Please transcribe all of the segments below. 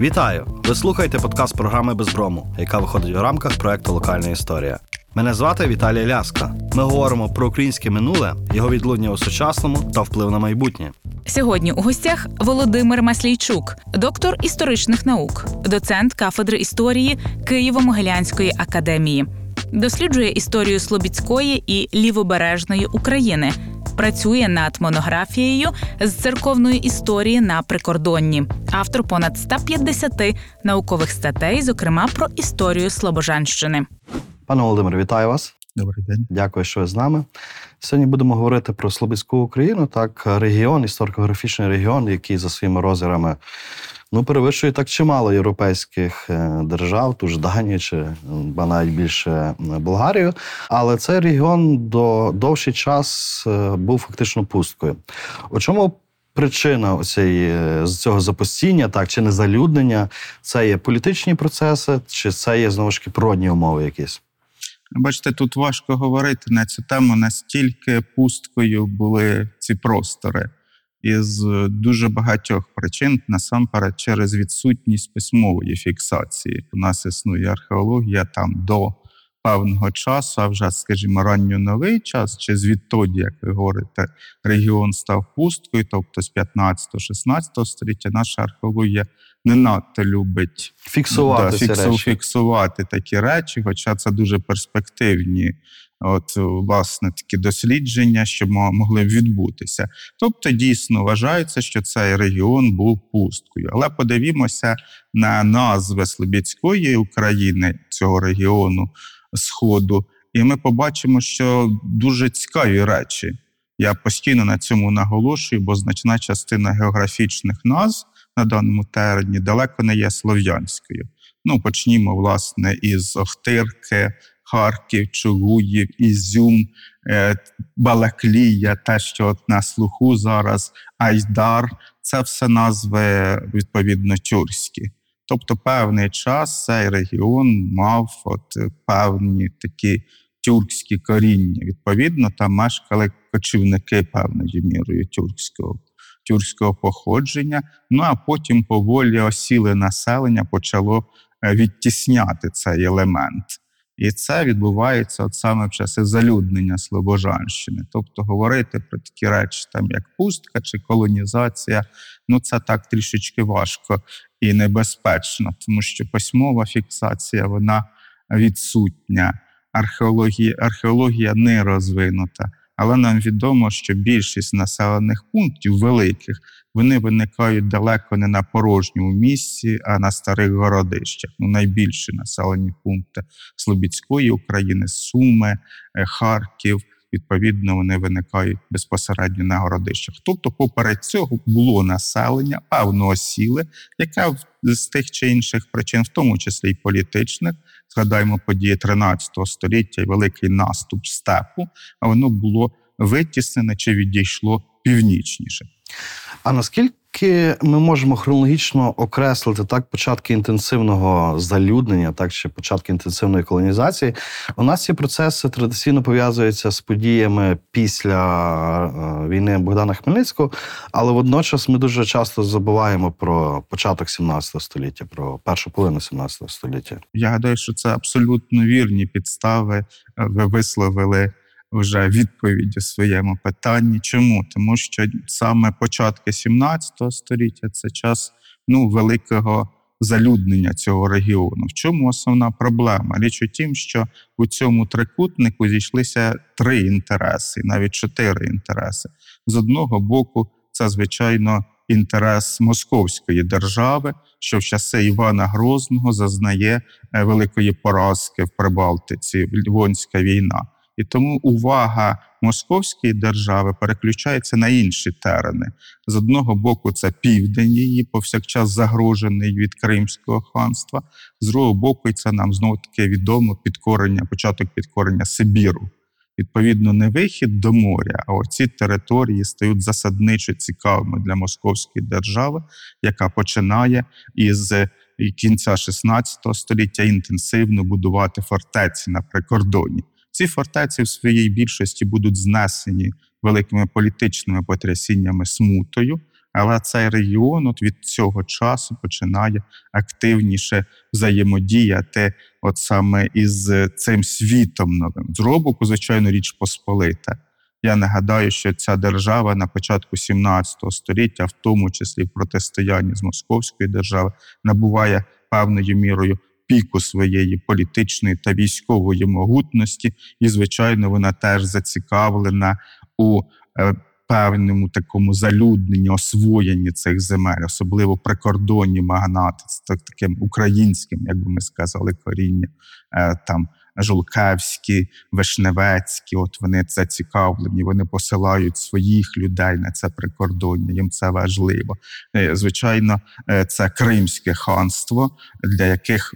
Вітаю! Ви слухаєте подкаст програми Безброму, яка виходить у рамках проекту Локальна історія. Мене звати Віталій Ляска. Ми говоримо про українське минуле, його відлуння у сучасному та вплив на майбутнє. Сьогодні у гостях Володимир Маслійчук, доктор історичних наук, доцент кафедри історії Києво-Могилянської академії. Досліджує історію Слобідської і лівобережної України. Працює над монографією з церковної історії на прикордонні. Автор понад 150 наукових статей, зокрема про історію Слобожанщини. Пане Володимире, вітаю вас. Добрий день. Дякую, що ви з нами. Сьогодні будемо говорити про Слобідську Україну, так, регіон, історико-графічний регіон, який за своїми розмірами ну, перевищує так чимало європейських е, держав, ту ж Данію чи ба навіть більше е, Болгарію. Але цей регіон до довший час е, був фактично пусткою. У чому причина оцієї, з цього запустіння, так, чи незалюднення? Це є політичні процеси, чи це є знову ж таки природні умови якісь? Бачите, тут важко говорити на цю тему, настільки пусткою були ці простори. Із дуже багатьох причин, насамперед, через відсутність письмової фіксації. У нас існує археологія там до певного часу, а вже, скажімо, ранньо-новий час, чи звідтоді, як ви говорите, регіон став пусткою, тобто з 15-16 століття, наша археологія не надто любить Фіксувати да, фіксу, речі. фіксувати такі речі, хоча це дуже перспективні. От, власне, такі дослідження, що могли відбутися. Тобто, дійсно вважається, що цей регіон був пусткою. Але подивімося на назви Слобідської України цього регіону Сходу, і ми побачимо, що дуже цікаві речі. Я постійно на цьому наголошую, бо значна частина географічних назв на даному терені далеко не є слов'янською. Ну, почнімо, власне, із Охтирки, Харків, Чугуїв, Ізюм, е, Балаклія, те, що от на слуху зараз, Айдар це все назви відповідно тюркські. Тобто, певний час цей регіон мав от певні такі тюркські коріння. Відповідно, там мешкали кочівники певною мірою тюркського тюркського походження. Ну а потім поволі осіле населення почало е, відтісняти цей елемент. І це відбувається от саме в часи залюднення Слобожанщини. Тобто говорити про такі речі, там як пустка чи колонізація, ну це так трішечки важко і небезпечно, тому що письмова фіксація вона відсутня. Археологія, археологія не розвинута, але нам відомо, що більшість населених пунктів великих вони виникають далеко не на порожньому місці, а на старих городищах. Ну, найбільші населені пункти Слобідської України, Суми, е, Харків. Відповідно, вони виникають безпосередньо на городищах. Тобто, поперед цього було населення певного сіли, яке з тих чи інших причин, в тому числі й політичних, згадаємо події 13 століття і великий наступ степу, а воно було витіснене чи відійшло північніше. А наскільки ми можемо хронологічно окреслити так початки інтенсивного залюднення, так чи початки інтенсивної колонізації? У нас ці процеси традиційно пов'язуються з подіями після е, війни Богдана Хмельницького, але водночас ми дуже часто забуваємо про початок 17 століття, про першу половину 17 століття. Я гадаю, що це абсолютно вірні підстави. Е, Ви висловили вже відповідь у своєму питанні. Чому? Тому що саме початки 17 століття це час ну, великого залюднення цього регіону. В чому основна проблема? Річ у тім, що у цьому трикутнику зійшлися три інтереси, навіть чотири інтереси. З одного боку, це звичайно інтерес московської держави, що в часи Івана Грозного зазнає е, великої поразки в Прибалтиці, Львонська війна. І тому увага московської держави переключається на інші терени. З одного боку, це південь її, повсякчас загрожений від Кримського ханства. З другого боку, це нам знову таки відомо підкорення, початок підкорення Сибіру. Відповідно, не вихід до моря, а оці території стають засадничо цікавими для московської держави, яка починає із кінця 16 століття інтенсивно будувати фортеці на прикордоні. Ці фортеці в своїй більшості будуть знесені великими політичними потрясіннями смутою, Але цей регіон от від цього часу починає активніше взаємодіяти, от саме із цим світом новим. З звичайно, річ посполита. Я нагадаю, що ця держава на початку 17 століття, в тому числі в протистоянні з московською державою, набуває певною мірою піку своєї політичної та військової могутності, і, звичайно, вона теж зацікавлена у е, певному такому залюдненні, освоєнні цих земель, особливо прикордонні магнати з так- таким українським, як би ми сказали, корінням е, там. Жулкевські, Вишневецькі, от вони зацікавлені, вони посилають своїх людей на це прикордоння, їм це важливо. Е, Звичайно, це Кримське ханство, для яких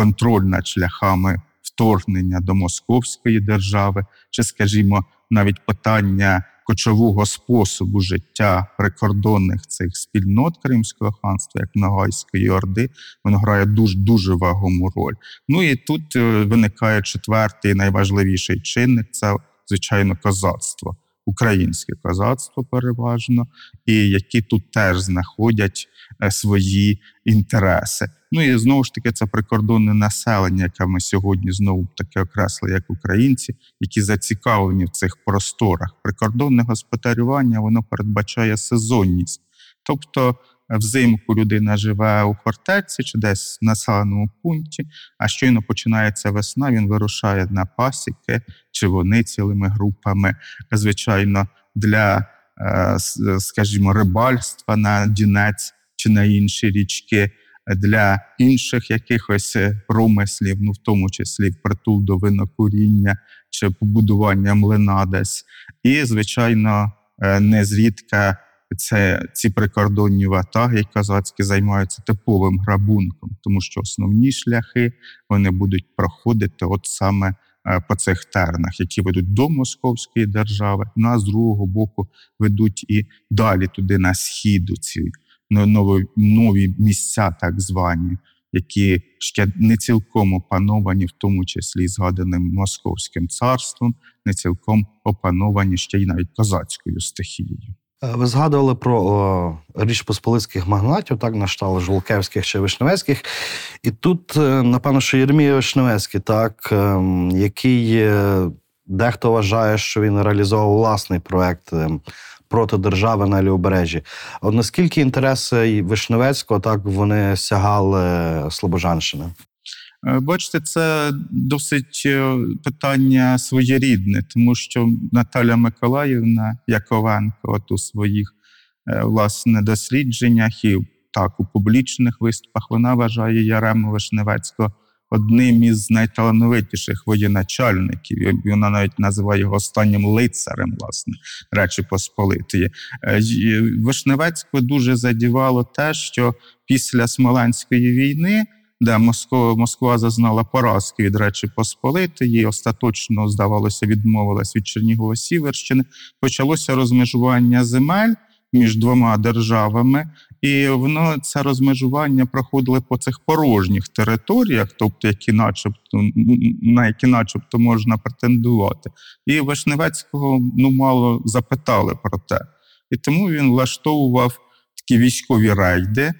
контроль над шляхами вторгнення до Московської держави, чи, скажімо, навіть питання кочового способу життя прикордонних цих спільнот Кримського ханства, як Ногайської Орди, воно грає дуже дуже вагому роль. Ну і тут е, виникає четвертий найважливіший чинник це звичайно козацтво, українське козацтво переважно, і які тут теж знаходять е, свої інтереси. Ну і знову ж таки, це прикордонне населення, яке ми сьогодні знову таке окреслили як українці, які зацікавлені в цих просторах. Прикордонне господарювання воно передбачає сезонність, тобто. Взимку людина живе у фортеці чи десь в населеному пункті, а щойно починається весна, він вирушає на пасіки чи вони цілими групами. Звичайно, для, е, скажімо, рибальства на Дінець чи на інші річки, для інших якихось е, промислів, ну в тому числі впритул до винокуріння чи побудування млина десь. І, звичайно, е, незрідка це ці прикордонні ватаги козацькі займаються типовим грабунком, тому що основні шляхи вони будуть проходити от саме е, по цих тернах, які ведуть до Московської держави, ну а з другого боку ведуть і далі туди на схід у ці нові, нові місця, так звані, які ще не цілком опановані, в тому числі згаданим Московським царством, не цілком опановані ще й навіть козацькою стихією. Е, Ви згадували про о, Річ Посполицьких магнатів, так, на штал Жолкевських чи Вишневецьких. І тут, е, напевно, що Єрмій Вишневецький, так, ем, який е, дехто вважає, що він реалізовував власний проект ем, проти держави на лівобережжі. От наскільки інтереси і Вишневецького, так вони сягали Слобожанщини? Е, Бачите, це досить е, питання своєрідне, тому що Наталя Миколаївна Яковенко, от у своїх е, власне дослідженнях і так у публічних виступах вона вважає Ярему Вишневецького одним із найталановитіших воєначальників. Вона навіть називає його останнім лицарем, власне, Речі Посполитої. Е, Вишневецького дуже задівало те, що після Смоленської війни де Москва, Москва зазнала поразки від Речі Посполитої, остаточно, здавалося, відмовилась від Чернігова Сіверщини. Почалося розмежування земель між двома державами, і воно це розмежування проходило по цих порожніх територіях, тобто які, начебто, на які, начебто, можна претендувати. І Вишневецького ну мало запитали про те. І тому він влаштовував такі військові рейди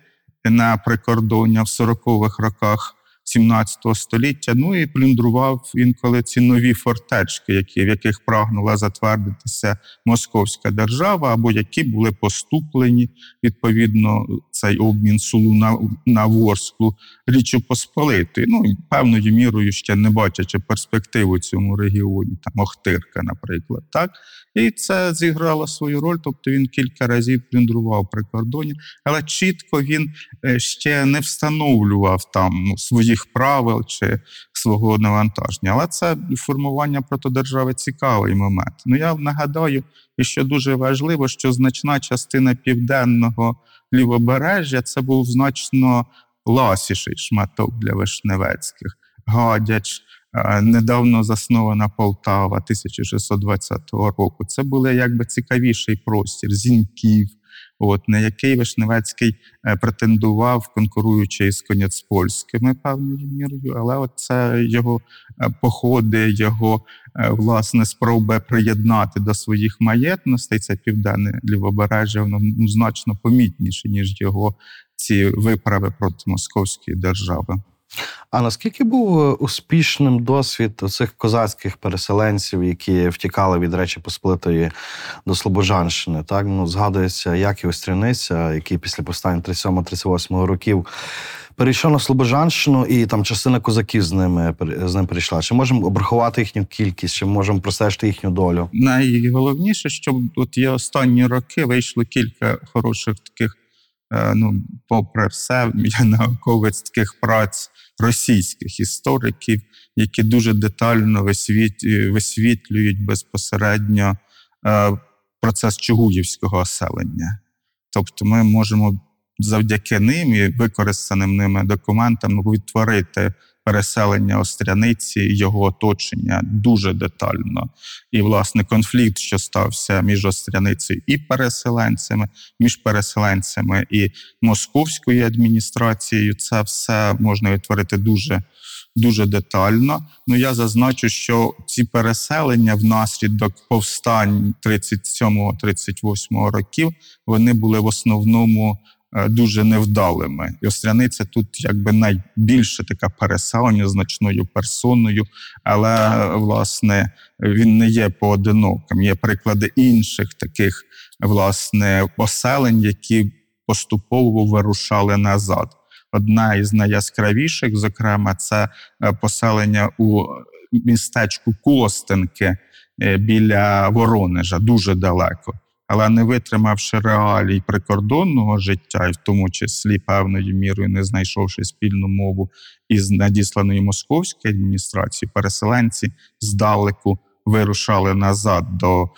на прикордоння в 40-х роках 17 століття. Ну і плюндрував інколи ці нові фортечки, які, в яких прагнула затвердитися московська держава, або які були поступлені відповідно цей обмін сулу на, на Ворсклу Річчю Посполитої. Ну і певною мірою ще не бачачи перспективу цьому регіоні, там Охтирка, наприклад, так. І це зіграло свою роль, тобто він кілька разів плюндрував прикордоння, але чітко він е, ще не встановлював там ну, своїх правил чи свого навантаження. Але це формування протидержави цікавий момент. Ну я нагадаю, і що дуже важливо, що значна частина південного лівобережжя це був значно ласіший шматок для Вишневецьких. Гадяч, недавно заснована Полтава 1620 року. Це були якби цікавіший простір, Зіньків, от на який Вишневецький е, претендував, конкуруючи із Коняцпольськими певною мірою, але от це його е, походи, його е, власне спроби приєднати до своїх маєтностей. Це південне лівобережжя, воно ну, значно помітніше, ніж його ці виправи проти московської держави. А наскільки був е, успішним досвід цих козацьких переселенців, які втікали від Речі Посполитої до Слобожанщини? Так ну згадується Яків Остряниця, який після повстання 37-38 років перейшов на Слобожанщину, і там частина козаків з ними з ним перейшла. Чи можемо обрахувати їхню кількість, чи можемо простежити їхню долю? Найголовніше, що от є останні роки вийшло кілька хороших таких. Е, Ну, попри все, я науковець таких праць російських істориків, які дуже детально висвітлюють безпосередньо е, процес чугуївського оселення. Тобто, ми можемо завдяки ним і використаним ними документам відтворити переселення Остряниці його оточення дуже детально. І, власне, конфлікт, що стався між Остряницею і переселенцями, між переселенцями і московською адміністрацією, це все можна відтворити дуже. Дуже детально. Ну я зазначу, що ці переселення внаслідок повстань 37-38 років вони були в основному дуже невдалими. І Остряниця тут якби найбільше таке переселення значною персоною, але власне він не є поодиноким. Є приклади інших таких власне поселень, які поступово вирушали назад. Одна із найяскравіших, зокрема, це е, поселення у містечку Костенки е, біля Воронежа, дуже далеко. Але не витримавши реалій прикордонного життя, і в тому числі певною мірою не знайшовши спільну мову із надісланої московської адміністрації, переселенці здалеку вирушали назад до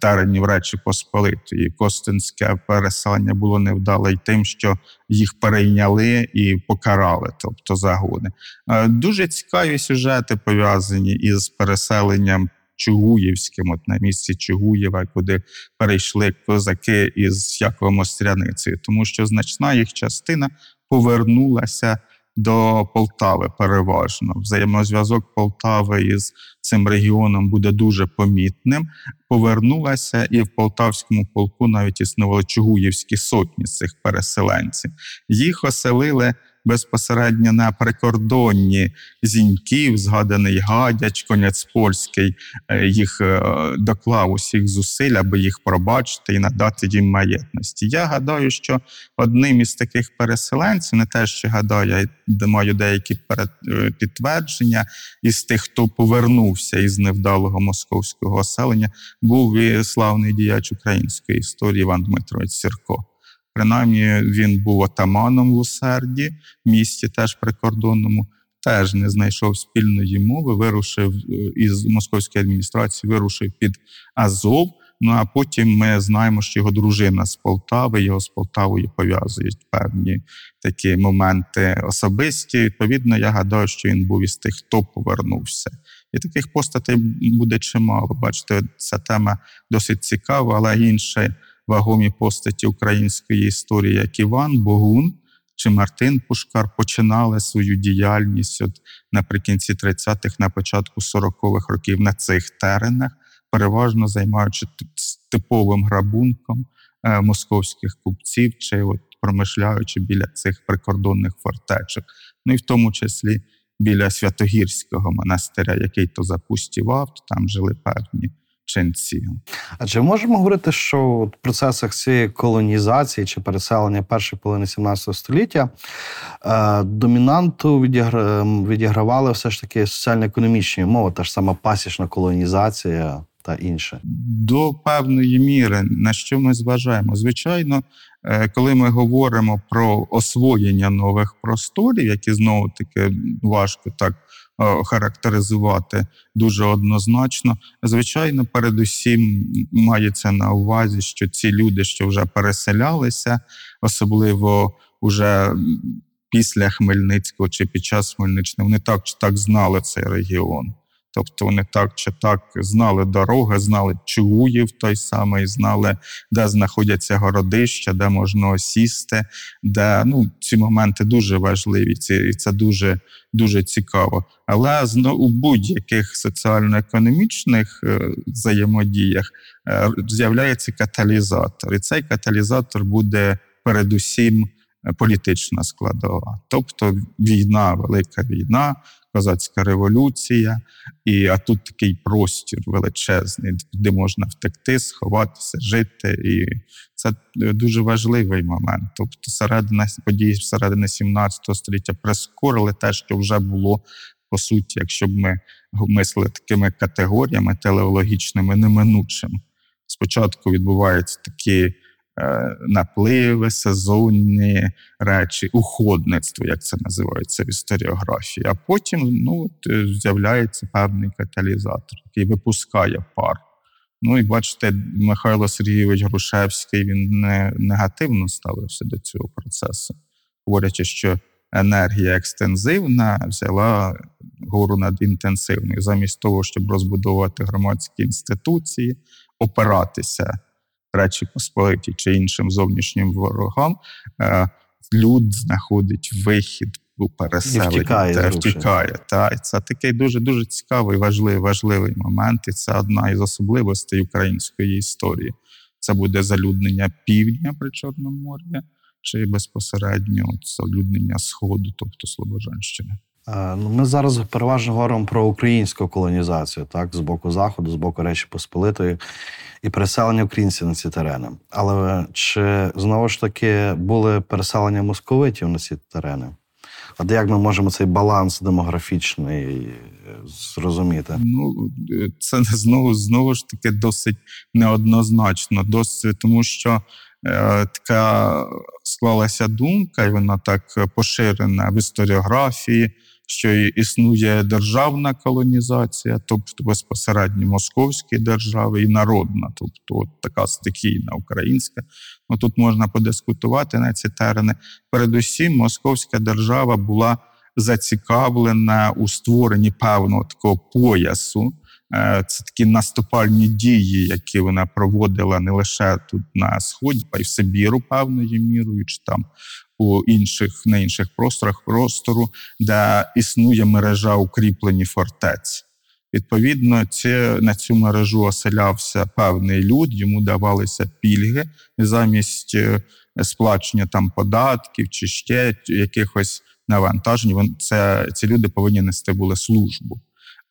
теренів Речі Посполитої. Костинське переселення було невдале й тим, що їх перейняли і покарали, тобто загони. Е, Дуже цікаві сюжети пов'язані із переселенням. Чугуївським, от на місці Чугуєва, куди перейшли козаки із Яковом Остряницею, тому що значна їх частина повернулася до Полтави переважно. Взаємозв'язок Полтави із цим регіоном буде дуже помітним. Повернулася, і в полтавському полку навіть існували Чугуївські сотні цих переселенців. Їх оселили безпосередньо на прикордонні зіньків, згаданий Гадяч, Коняцпольський, е, їх е, доклав усіх зусиль, аби їх пробачити і надати їм маєтності. Я гадаю, що одним із таких переселенців, не те, що гадаю, я маю деякі е, підтвердження із тих, хто повернувся із невдалого московського оселення, був і славний діяч української історії Іван Дмитрович Сірко. Принаймні він був отаманом в Усерді, місті теж прикордонному, теж не знайшов спільної мови, вирушив із московської адміністрації, вирушив під Азов. Ну а потім ми знаємо, що його дружина з Полтави, його з Полтавою пов'язують певні такі моменти особисті. Відповідно, я гадаю, що він був із тих, хто повернувся. І таких постатей буде чимало. Бачите, ця тема досить цікава, але інше вагомі постаті української історії, як Іван Богун чи Мартин Пушкар, починали свою діяльність от наприкінці 30-х, на початку 40-х років на цих теренах, переважно займаючи типовим грабунком е, московських купців чи от промишляючи біля цих прикордонних фортечок, ну і в тому числі біля Святогірського монастиря, який то запустівав, то там жили певні ченці. А чи можемо говорити, що в процесах цієї колонізації чи переселення першої половини 17 століття е, домінанту відігра... відігравали все ж таки соціально-економічні умови, та ж сама пасічна колонізація та інше? До певної міри, на що ми зважаємо? Звичайно, е, коли ми говоримо про освоєння нових просторів, які знову таки важко так характеризувати дуже однозначно. Звичайно, передусім мається на увазі, що ці люди, що вже переселялися, особливо уже після Хмельницького чи під час Хмельничного, вони так чи так знали цей регіон. Тобто вони так чи так знали дороги, знали Чугуїв той самий, знали, де знаходяться городища, де можна осісти, де ну, ці моменти дуже важливі, ці, і це дуже дуже цікаво. Але знову у будь-яких соціально-економічних е, взаємодіях е, з'являється каталізатор, і цей каталізатор буде передусім е, політична складова, тобто війна, велика війна козацька революція, і а тут такий простір величезний, де можна втекти, сховатися, жити. І це дуже важливий момент. Тобто, середина події середини 17 століття прискорили те, що вже було. По суті, якщо б ми мислили такими категоріями телеологічними, неминучими. Спочатку відбуваються такі напливи, сезонні речі, уходництво, як це називається в історіографії. А потім ну, е, з'являється певний каталізатор, який випускає пар. Ну і бачите, Михайло Сергійович Грушевський він не негативно ставився до цього процесу, говорячи, що енергія екстензивна взяла гору над інтенсивною, замість того, щоб розбудовувати громадські інституції, опиратися Речі Посполиті чи іншим зовнішнім ворогам, е, люд знаходить вихід у переселення, втікає, та, втікає. Та, і це такий дуже дуже цікавий, важливий важливий момент. І це одна із особливостей української історії. Це буде залюднення півдня при Чорному морі, чи безпосередньо залюднення Сходу, тобто Слобожанщини. Ну, Ми зараз переважно говоримо про українську колонізацію, так, з боку Заходу, з боку Речі Посполитої і переселення українців на ці терени. Але чи знову ж таки були переселення московитів на ці терени? А де як ми можемо цей баланс демографічний е, зрозуміти? Ну це знову знову ж таки досить неоднозначно, досить тому що е, така склалася думка, і вона так поширена в історіографії що існує державна колонізація, тобто безпосередньо московські держави і народна, тобто от така стихійна українська. Ну тут можна подискутувати на ці терени. Передусім, московська держава була зацікавлена у створенні певного такого поясу. Е, це такі наступальні дії, які вона проводила не лише тут на сході, а й в Сибіру, певною мірою, чи там у інших на інших просторах простору, де існує мережа укріплені фортець. Відповідно, ці, на цю мережу оселявся певний люд, йому давалися пільги замість е, сплачення там податків чи ще якихось навантажень. Це ці люди повинні нести були службу.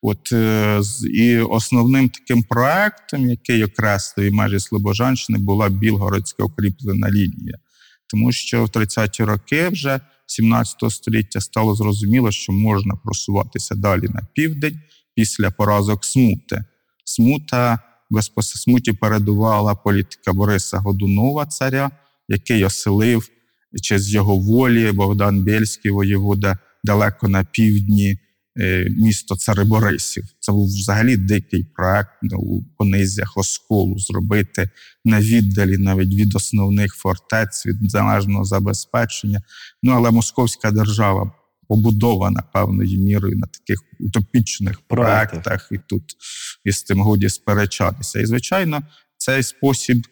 От е, і основним таким проектом, який окреслив межі Слобожанщини, була Білгородська укріплена лінія тому що в 30-ті роки вже 17 століття стало зрозуміло, що можна просуватися далі на південь після поразок смути. Смута безпосмуті передувала політика Бориса Годунова, царя, який оселив чи з його волі Богдан Бєльський воєвода далеко на півдні місто Цариборисів. Це був взагалі дикий проект ну, у понизях осколу зробити на віддалі навіть від основних фортець, від залежного забезпечення. Ну але московська держава побудована певною мірою на таких утопічних проектах, і тут із тим годі сперечатися. І звичайно, цей спосіб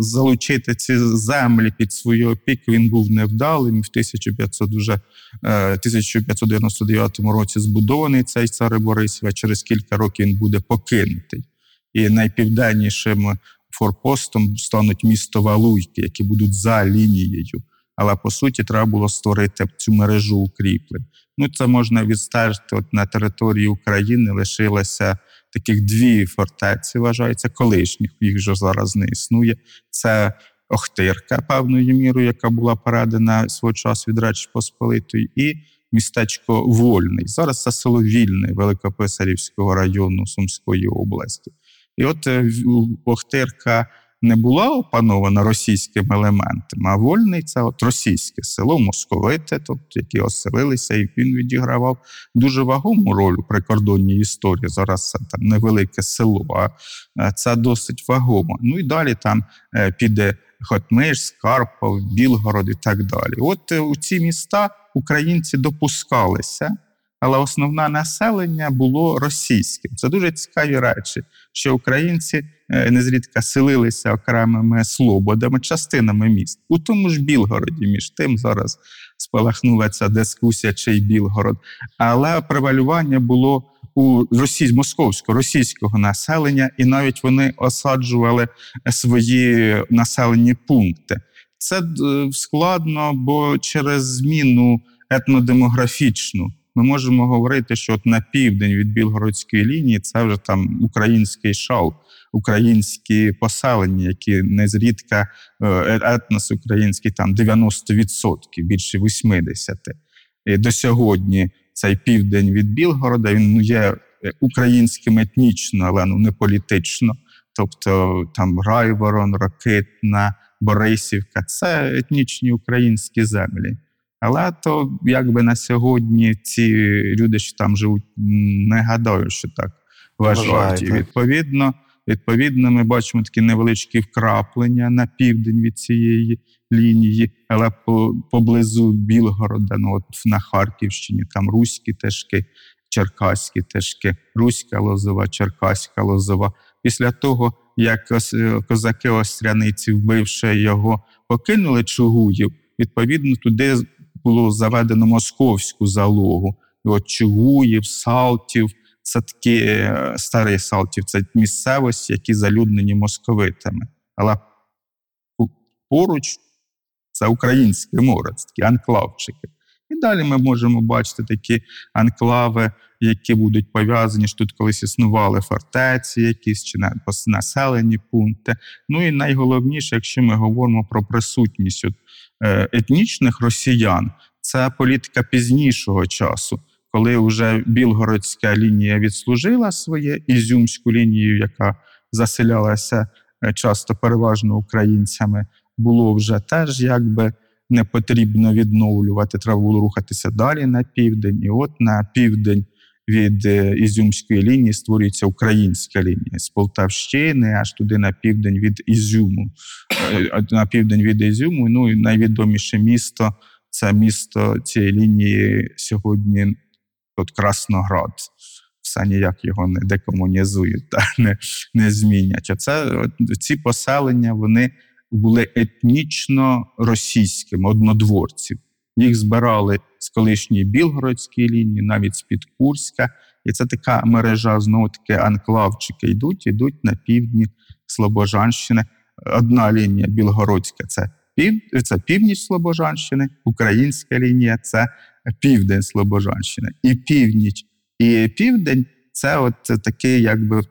залучити ці землі під свою опіку він був невдалим. В 1500 вже, 1599 е, році збудований цей цар Борисів, а через кілька років він буде покинутий. І найпівденнішим форпостом стануть місто Валуйки, які будуть за лінією. Але по суті, треба було створити цю мережу укріплень. Ну, це можна відстежити. От на території України лишилося таких дві фортеці вважаються колишніх, їх вже зараз не існує. Це Охтирка певною мірою, яка була передана свого часу від Речі Посполитої, і містечко Вольний. Зараз це село Вільне Великописарівського району Сумської області. І от е, Охтирка не була опанована російськими елементами, а вольний це от російське село, московите, тобто які оселилися, і він відігравав дуже вагому роль у прикордонній історії. Зараз це там невелике село, а це досить вагомо. Ну і далі там е, піде Хотмиш, Скарпов, Білгород і так далі. От е, у ці міста українці допускалися. Але основне населення було російським. Це дуже цікаві речі, що українці е, незрідка селилися окремими слободами, частинами міст. У тому ж Білгороді, між тим зараз спалахнула ця дискусія, чий Білгород. Але превалювання було у російсь... московського російського населення, і навіть вони осаджували свої населені пункти. Це е, складно, бо через зміну етнодемографічну ми можемо говорити, що от на південь від Білгородської лінії це вже там український шал, українські поселення, які не зрідка е, етнос український там 90%, більше 80%. І до сьогодні цей південь від Білгорода він ну, є українським етнічно, але ну не політично. Тобто там Райворон, Ракитна, Борисівка це етнічні українські землі. Але то якби на сьогодні ці люди, що там живуть, не гадаю, що так вважають. І відповідно, відповідно, ми бачимо такі невеличкі вкраплення на південь від цієї лінії, але поблизу Білгорода, ну от на Харківщині, там руські тежки, черкаські тежки, руська лозова, черкаська лозова. Після того, як козаки остряниці, вбивши його, покинули Чугуїв, відповідно, туди було заведено московську залогу. І от Чугуїв, Салтів, це такі е, старий Салтів, це місцевості, які залюднені московитами. Але поруч це українське море, це такі анклавчики. І далі ми можемо бачити такі анклави, які будуть пов'язані, що тут колись існували фортеці, якісь чи населені пункти. Ну і найголовніше, якщо ми говоримо про присутність етнічних росіян, це політика пізнішого часу, коли вже Білгородська лінія відслужила своє ізюмську лінію, яка заселялася е, часто переважно українцями, було вже теж якби не потрібно відновлювати. Треба було рухатися далі на південь. І от на південь від е, Ізюмської лінії створюється українська лінія з Полтавщини аж туди на південь від Ізюму. Е, На південь від Ізюму. Ну і найвідоміше місто це місто цієї лінії сьогодні от Красноград. Все ніяк його не декомунізують та не, не змінять. Оце ці поселення вони були етнічно російськими однодворців. Їх збирали з колишньої Білгородської лінії, навіть з-під Курська. І це така мережа, знову таки, анклавчики йдуть, йдуть на півдні Слобожанщини. Одна лінія Білгородська це пів, це північ Слобожанщини, українська лінія це південь Слобожанщини. І північ, і південь це от таке, якби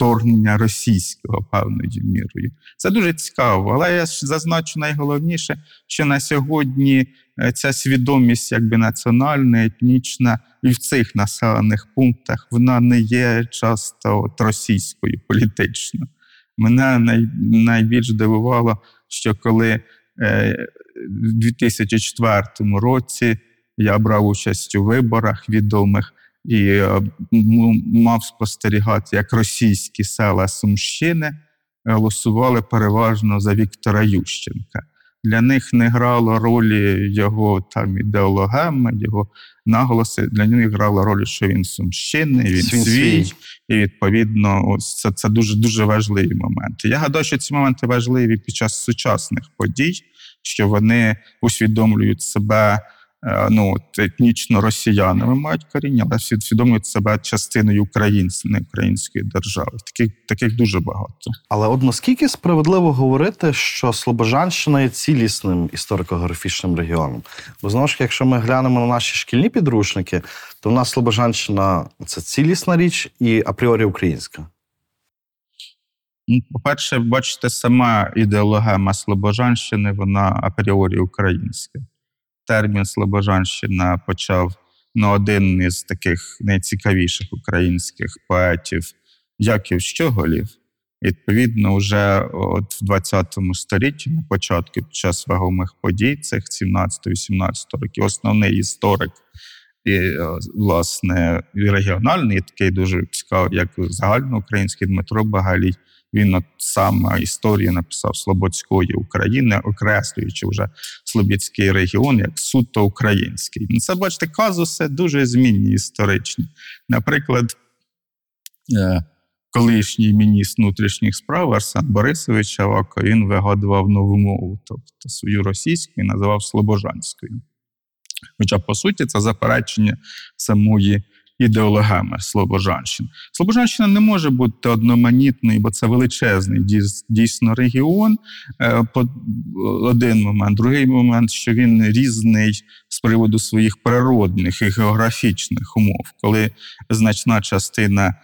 вторгнення російського певною мірою. Це дуже цікаво, але я ж зазначу найголовніше, що на сьогодні е, ця свідомість, якби національна, етнічна, і в цих населених пунктах вона не є часто от російською політично. Мене най, найбільш дивувало, що коли е, в 2004 році я брав участь у виборах відомих і е, мав спостерігати, як російські села Сумщини голосували переважно за Віктора Ющенка. Для них не грало ролі його там ідеологема, його наголоси. Для них грало роль, що він з Сумщини, він, свій. свій. І відповідно, ось це, це дуже дуже важливі моменти. Я гадаю, що ці моменти важливі під час сучасних подій, що вони усвідомлюють себе е, ну, от, етнічно росіянами, мають коріння, але усвідомлюють себе частиною української, української держави. Таких, таких дуже багато. Але от наскільки справедливо говорити, що Слобожанщина є цілісним історико-географічним регіоном? Бо знову ж якщо ми глянемо на наші шкільні підручники, то в нас Слобожанщина це цілісна річ і апріорі українська. Ну, По-перше, бачите, сама ідеологема Слобожанщини, вона апріорі українська. Термін Слобожанщина почав ну, один із таких найцікавіших українських поетів Яків Щоголів. Відповідно, вже от в 20 столітті, на початку під час вагомих подій, цих 17-18 років, основний історик і, власне, і регіональний, і такий дуже цікавий, як загальноукраїнський Дмитро Багалій, Він от саме історію написав Слободської України, окреслюючи вже Слобідський регіон як суто український. Ну, Це бачите, казуси дуже змінні історичні. Наприклад, е, колишній міністр внутрішніх справ Арсен Борисович Авако, він вигадував нову мову, тобто свою російську і називав Слобожанською. Хоча, по суті, це заперечення самої ідеологеми Слобожанщини. Слобожанщина не може бути одноманітною, бо це величезний дійсно регіон. Е, один момент, другий момент, що він різний з приводу своїх природних і географічних умов, коли значна частина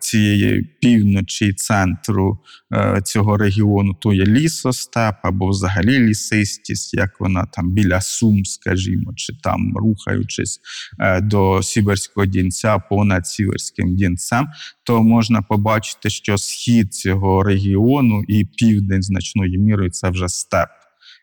цієї півночі центру е, цього регіону, то є лісостеп або взагалі лісистість, як вона там біля Сум, скажімо, чи там рухаючись е, до Сіверського дінця понад Сіверським дінцем, то можна побачити, що схід цього регіону і південь значною мірою це вже степ.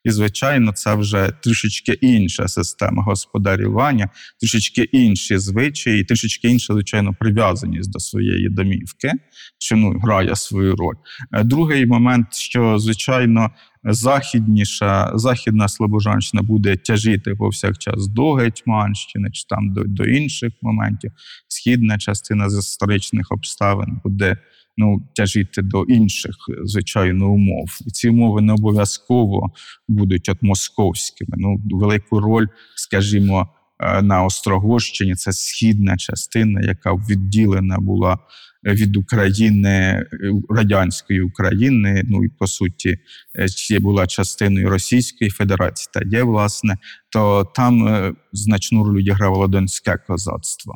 І, звичайно, це вже трішечки інша система господарювання, трішечки інші звичаї, трішечки інша, звичайно, прив'язаність до своєї домівки, що ну, грає свою роль. Е, другий момент, що звичайно. Західніша західна Слобожанщина буде тяжіти повсякчас до Гетьманщини чи там до до інших моментів. Східна частина з історичних обставин буде ну, тяжіти до інших, звичайно, умов. І ці умови не обов'язково будуть от московськими. Ну, велику роль, скажімо, е, на Острогощині це східна частина, яка відділена була від України е, радянської України. Ну і по суті, ще була частиною Російської Федерації та є, власне, то там е, значну роль відігравало донське козацтво.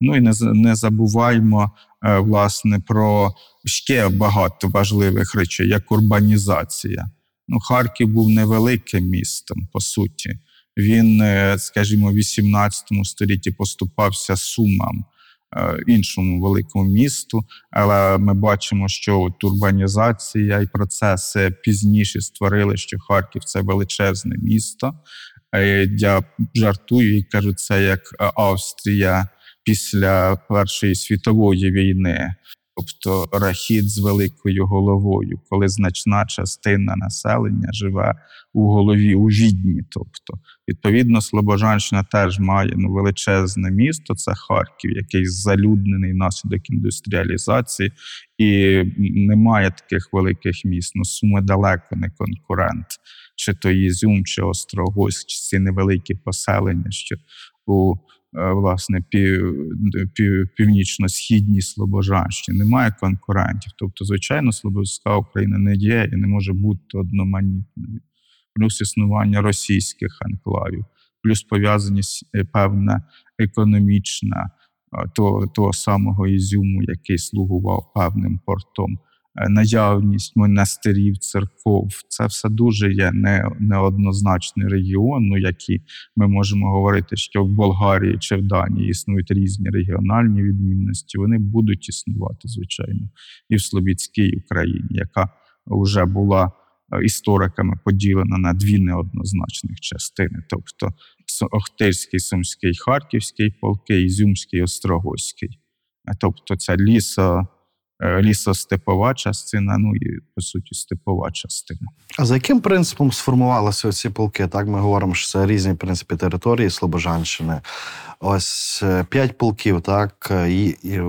Ну і не не забуваймо Е, власне про ще багато важливих речей, як урбанізація. Ну, Харків був невеликим містом, по суті. Він, е, скажімо, в 18 столітті поступався сумам. Е, іншому великому місту, але ми бачимо, що от урбанізація і процеси пізніше створили, що Харків це величезне місто. Я жартую і кажу, це як Австрія після Першої світової війни, тобто рахід з великою головою, коли значна частина населення живе у голові у відні. Тобто, відповідно, Слобожанщина теж має ну, величезне місто, це Харків, який залюднений внаслідок індустріалізації, і немає таких великих міст. Ну, Суми далеко не конкурент. Чи то Ізюм, чи Острогось, чи ці невеликі поселення, що у власне пів, пів, північно-східній Слобожанщині, немає конкурентів. Тобто, звичайно, Слободська Україна не є і не може бути одноманітною, плюс існування російських анклавів, плюс пов'язаність е, певна економічна того, того самого Ізюму, який слугував певним портом. Е, наявність монастирів, церков це все дуже є не, неоднозначний регіон, ну які ми можемо говорити, що в Болгарії чи в Данії існують різні регіональні відмінності. Вони будуть існувати, звичайно, і в Слобідській Україні, яка вже була е, істориками поділена на дві неоднозначних частини, тобто Охтирський, Сумський, Харківський полки, Ізюмський, Острогоський. Тобто ця ліса. Е, лісостепова частина, ну і по суті степова частина. А за яким принципом сформувалися ці полки? Так ми говоримо, що це різні в принципі території Слобожанщини. Ось е, п'ять полків, так і, і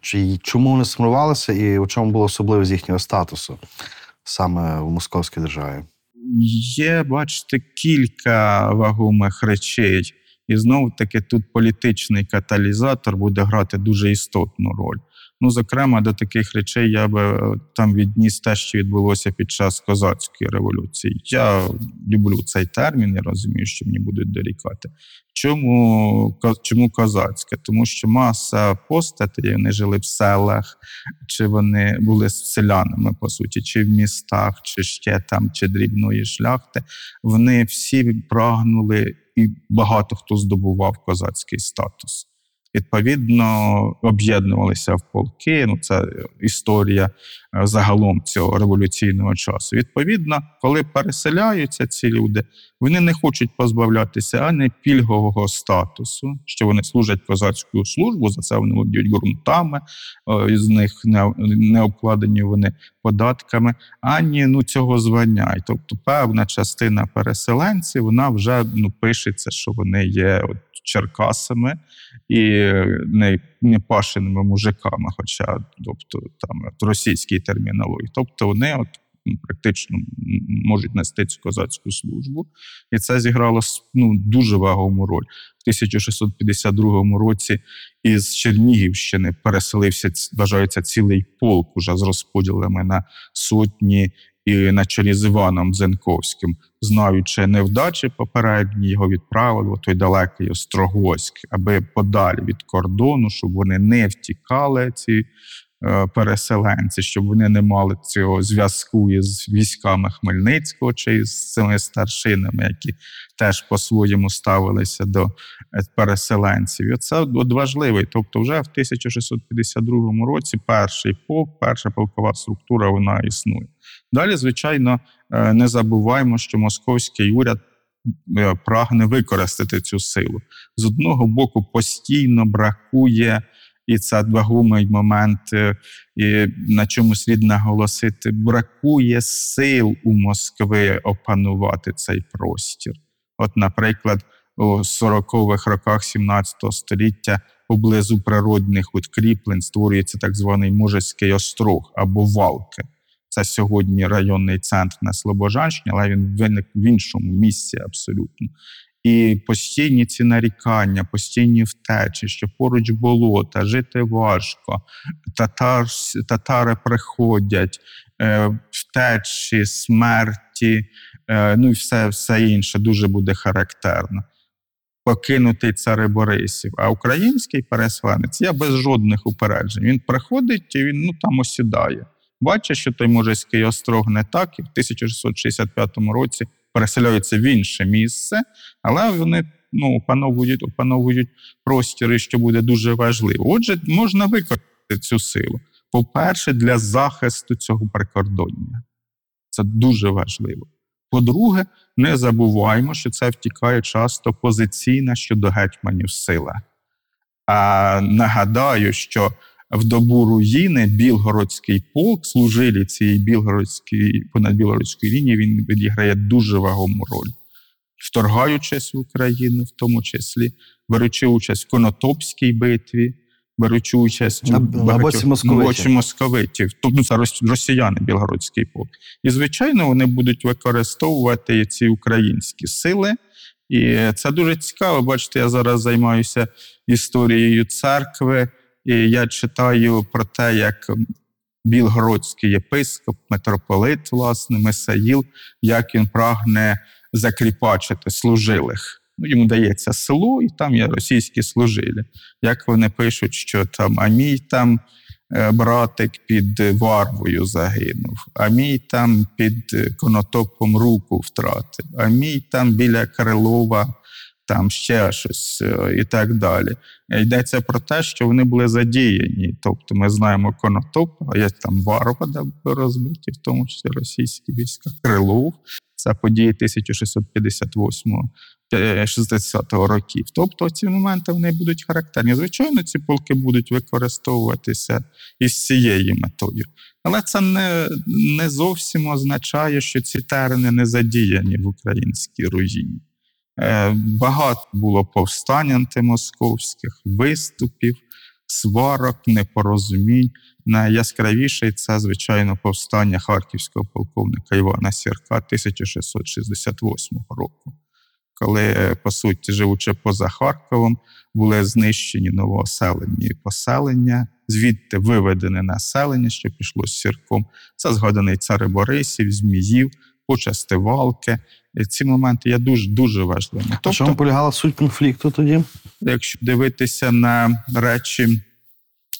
чи, чому вони сформувалися, і у чому було особливість їхнього статусу саме в московській державі? Є, бачите, кілька вагомих речей. І знову таки тут політичний каталізатор буде грати дуже істотну роль. Ну, зокрема, до таких речей я би е, там відніс те, що відбулося під час козацької революції. Я люблю цей термін, я розумію, що мені будуть дорікати. Чому чому козацьке? Тому що маса постатей, вони жили в селах, чи вони були селянами, по суті, чи в містах, чи ще там, чи дрібної шляхти. Вони всі прагнули, і багато хто здобував козацький статус. Відповідно об'єднувалися в полки. Ну, це історія е, загалом цього революційного часу. Відповідно, коли переселяються ці люди, вони не хочуть позбавлятися ані пільгового статусу, що вони служать козацьку службу, за це вони володіють ґрунтами, е, з них не, не обкладені вони податками, ані ну цього звання. І тобто певна частина переселенців вона вже ну пишеться, що вони є от черкасами і не не пашеними мужиками, хоча тобто там російській термінології. Тобто вони от ну, практично можуть нести цю козацьку службу, і це зіграло ну, дуже вагому роль. В 1652 році із Чернігівщини переселився, вважається, цілий полк уже з розподілами на сотні і на чолі з Іваном Дзенковським, знаючи невдачі попередні, його відправили в той далекий Острогоськ, аби подалі від кордону, щоб вони не втікали, ці е, переселенці, щоб вони не мали цього зв'язку із військами Хмельницького чи з цими старшинами, які теж по-своєму ставилися до е, переселенців. І це важливий. Тобто, вже в 1652 році перший полк, перша полкова структура вона існує. Далі, звичайно, е, не забуваємо, що московський уряд е, прагне використати цю силу. З одного боку, постійно бракує, і це вагомий момент, е, і на чому слід наголосити: бракує сил у Москви опанувати цей простір. От, наприклад, у 40-х роках 17 століття поблизу природних укріплень створюється так званий Можеський острог або Валки. Це сьогодні районний центр на Слобожанщині, але він виник в іншому місці абсолютно. І постійні ці нарікання, постійні втечі, що поруч болота, жити важко, татар, татари приходять, е, втечі, смерті, е, ну і все все інше дуже буде характерно. Покинутий цари Борисів. А український переселенець я без жодних упереджень. Він приходить і він ну, там осідає бачить, що той Можеський острог не так, і в 1665 році переселяються в інше місце, але вони ну, опановують, опановують простіри, що буде дуже важливо. Отже, можна використати цю силу. По-перше, для захисту цього прикордоння. Це дуже важливо. По-друге, не забуваємо, що це втікає часто позиційна щодо гетьманів сила. А нагадаю, що в добу руїни Білгородський полк, служилі цієї білгородської понад білгородської лінії, він відіграє дуже вагому роль, вторгаючись в Україну, в тому числі, беручи участь в Конотопській битві, беручи участь на, в боці московитів. московитів, тобто це росіяни, білгородський полк. І, звичайно, вони будуть використовувати ці українські сили. І це дуже цікаво. Бачите, я зараз займаюся історією церкви. І я читаю про те, як білгородський єпископ, митрополит, власне, Месаїл, як він прагне закріпачити служилих. Ну, Йому дається село, і там є російські служилі. Як вони пишуть, що там а мій там е, братик під варвою загинув, а мій там під конотопом руку втратив, а мій там біля Крилова там ще щось е, і так далі. Йдеться про те, що вони були задіяні. Тобто ми знаємо Конотоп, а є там Варвада розбиті, в тому числі російські війська, Крилов. Це події 1658 60 років. Тобто ці моменти вони будуть характерні. Звичайно, ці полки будуть використовуватися із цією метою. Але це не не зовсім означає, що ці терени не задіяні в українській руїні. Е, багато було повстань антимосковських, виступів, сварок, непорозумінь. Найяскравіший це, звичайно, повстання харківського полковника Івана Сірка 1668 року, коли, по суті, живучи поза Харковом, були знищені новооселені поселення, звідти виведене населення, що пішло з сірком. Це згаданий цар Борисів, Зміїв, почасти валки. Ці моменти є дуже дуже важливими. Тобто, чому полягала суть конфлікту тоді? Якщо дивитися на речі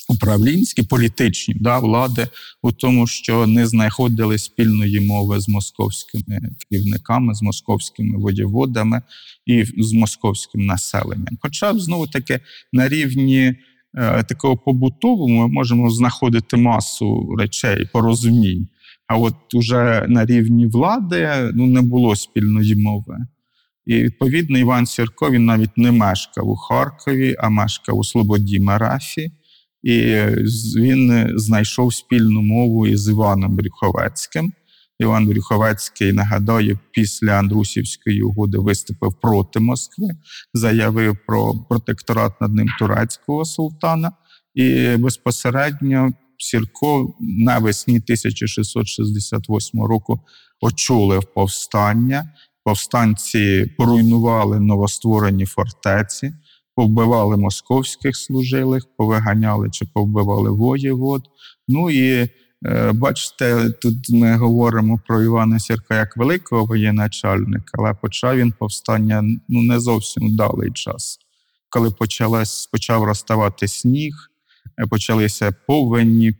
управлінські, політичні да, влади у тому, що не знаходили спільної мови з московськими керівниками, з московськими воєводами і з московським населенням. Хоча знову таки на рівні е, такого побутового ми можемо знаходити масу речей порозумінь. А от уже на рівні влади ну, не було спільної мови. І відповідно Іван Сірко він навіть не мешкав у Харкові, а мешкав у Слободі Марафі. І він знайшов спільну мову із Іваном Брюховецьким. Іван Брюховецький, нагадаю, після Андрусівської угоди виступив проти Москви, заявив про протекторат над ним турецького султана. І безпосередньо Сірко навесні 1668 року очолив повстання. Повстанці поруйнували новостворені фортеці, повбивали московських служилих, повиганяли чи повбивали воєвод. Ну і е, бачите, тут ми говоримо про Івана Сірка як великого воєначальника, але почав він повстання ну не зовсім вдалий час. Коли почалось, почав розставати сніг, почалися повені,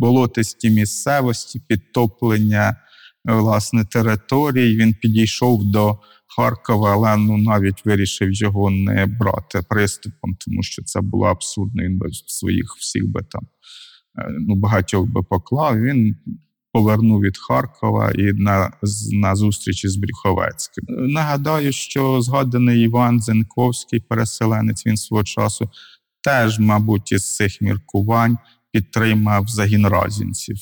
болотисті місцевості, підтоплення власне територій. Він підійшов до Харкова, але ну навіть вирішив його не брати приступом, тому що це було абсурдно. Він би своїх всіх би там ну багатьох би поклав. Він повернув від Харкова і на на зустрічі з Брюховецьким. Нагадаю, що згаданий Іван Зенковський, переселенець він свого часу, теж, мабуть, із цих міркувань підтримав загін разінців.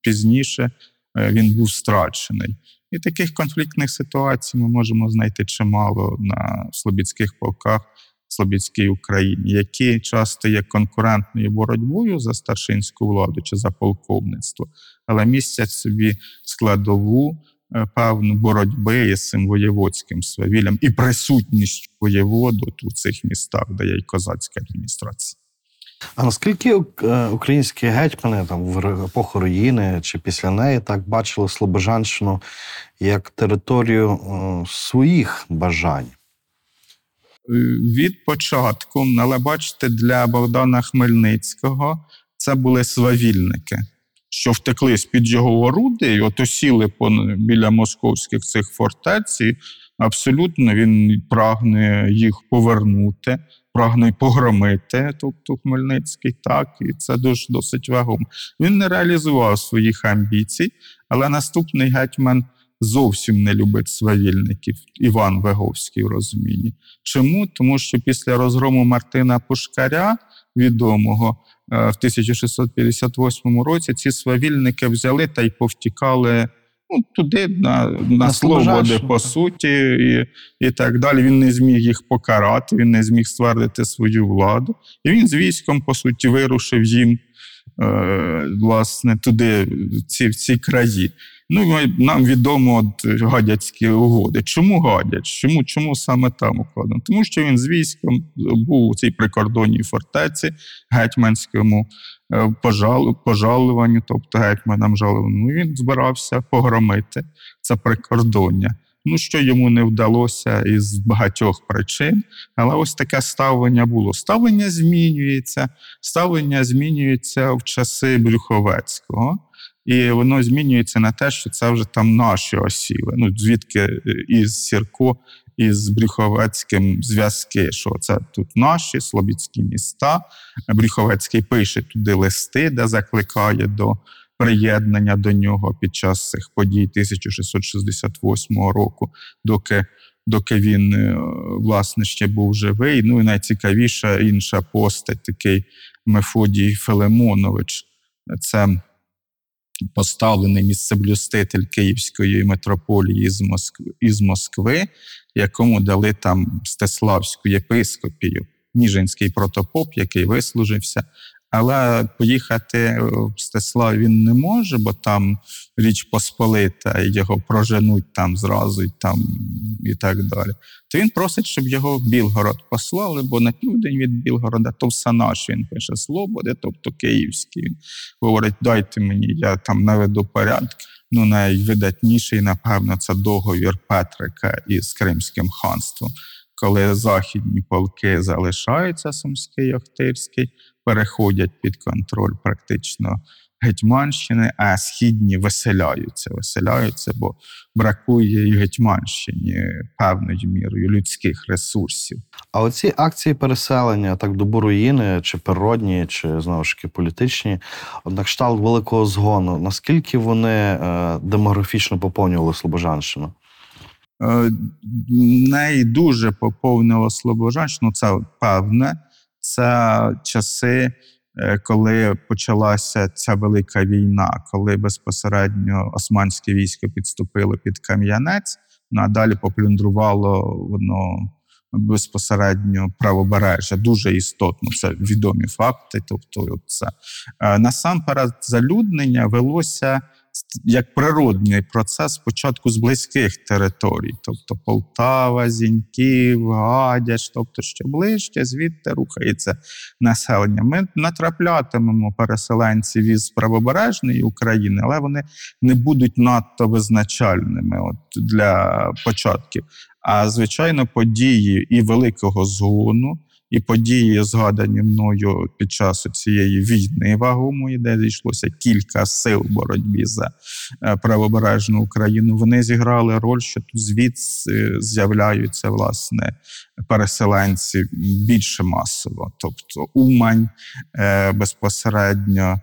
Пізніше він був страчений. І таких конфліктних ситуацій ми можемо знайти чимало на Слобідських полках, Слобідській Україні, які часто є конкурентною боротьбою за старшинську владу чи за полковництво, але містять собі складову певну боротьби із цим воєводським свавіллям і присутність воєводу у цих містах, де є й козацька адміністрація. А наскільки українські гетьмани там в епоху руїни чи після неї так бачили Слобожанщину як територію своїх бажань? Від початку, але бачите, для Богдана Хмельницького це були свавільники, що втекли з-під його оруди, і от осіли біля московських цих фортець. і Абсолютно він прагне їх повернути прагне погромити, тобто Хмельницький, так, і це дуже досить вагомо. Він не реалізував своїх амбіцій, але наступний гетьман зовсім не любить свавільників, Іван Веговський в розумінні. Чому? Тому що після розгрому Мартина Пушкаря, відомого, в 1658 році ці свавільники взяли та й повтікали ну, туди на на, на свободи, по суті, і і так далі. Він не зміг їх покарати, він не зміг ствердити свою владу. І він з військом, по суті, вирушив їм е, власне туди, в ці, в ці краї. Ну, нам відомо от гадяцькі угоди. Чому гадять? Чому чому саме там укладено? Тому що він з військом був у цій прикордонній фортеці гетьманському е, пожалуванню, тобто гетьманам жалованому. Він збирався погромити це прикордоння. Ну, що йому не вдалося із багатьох причин, але ось таке ставлення було. Ставлення змінюється, ставлення змінюється в часи Брюховецького і воно змінюється на те, що це вже там наші осіли. Ну звідки е, із Сірко із Брюховецьким зв'язки, що це тут наші слобідські міста. Брюховецький пише туди листи, де закликає до приєднання до нього під час цих подій 1668 року, доки. Доки він е, власне ще був живий. Ну і найцікавіша інша постать, такий Мефодій Филимонович. Це поставлений місцеблюститель Київської митрополії з Москви, із Москви, якому дали там Стеславську єпископію, Ніжинський протопоп, який вислужився. Але поїхати в Стеслав він не може, бо там річ Посполита, його проженуть там зразу і там і так далі. То він просить, щоб його в Білгород послали, бо на південь від Білгорода то все наш, він пише Слободи, тобто Київський. Він говорить, дайте мені, я там наведу порядок. Ну, найвидатніший, напевно, це договір Петрика із Кримським ханством коли західні полки залишаються Сумський Охтирський, переходять під контроль практично Гетьманщини, а східні виселяються. Виселяються, бо бракує і Гетьманщині певною мірою людських ресурсів. А оці акції переселення, так добу руїни, чи природні, чи знову ж таки політичні, от на кшталт великого згону, наскільки вони е, демографічно поповнювали Слобожанщину? Е, неї дуже поповнило Слобожанщину, це певне. Це часи, е, коли почалася ця велика війна, коли безпосередньо османське військо підступило під Кам'янець, ну, а далі поплюндрувало воно безпосередньо правобережжя. Дуже істотно це відомі факти. Тобто, це Е, насамперед залюднення велося як природний процес спочатку з близьких територій, тобто Полтава, Зіньків, Гадяч, тобто ще ближче, звідти рухається населення. Ми натраплятимемо переселенців із правобережної України, але вони не будуть надто визначальними от, для початків. А звичайно, події і великого згону. І події, згадані мною під час цієї війни вагомої, де зійшлося кілька сил боротьбі за е, правобережну Україну, вони зіграли роль, що тут звідси з'являються власне переселенці більше масово. Тобто Умань е, безпосередньо.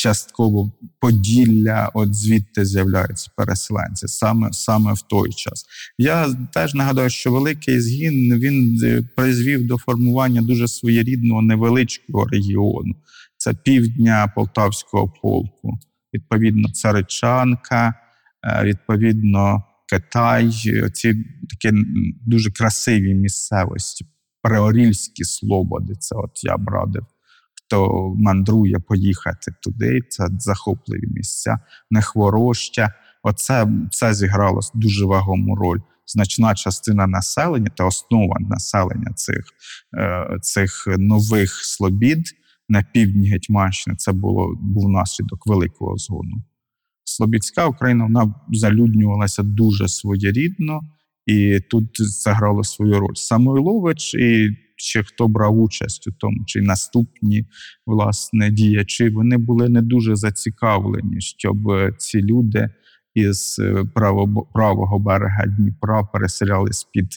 Частково Поділля, от звідти з'являються переселенці саме саме в той час. Я теж нагадаю, що великий згін він е, призвів до формування дуже своєрідного невеличкого регіону. Це півдня Полтавського полку, відповідно, Царичанка, е, відповідно, Китай. Ці такі дуже красиві місцевості, Приорільські слободи. Це от я б радив хто мандрує поїхати туди. Це захопливі місця, нехвороща. Оце це зіграло дуже вагому роль. Значна частина населення та основа населення цих е, цих нових слобід на півдні Гетьманщини це було був наслідок великого згону. Слобідська Україна вона залюднювалася дуже своєрідно, і тут заграло свою роль. Самойлович і чи хто брав участь у тому, чи наступні власне діячі, вони були не дуже зацікавлені, щоб ці люди із правого берега Дніпра переселяли з під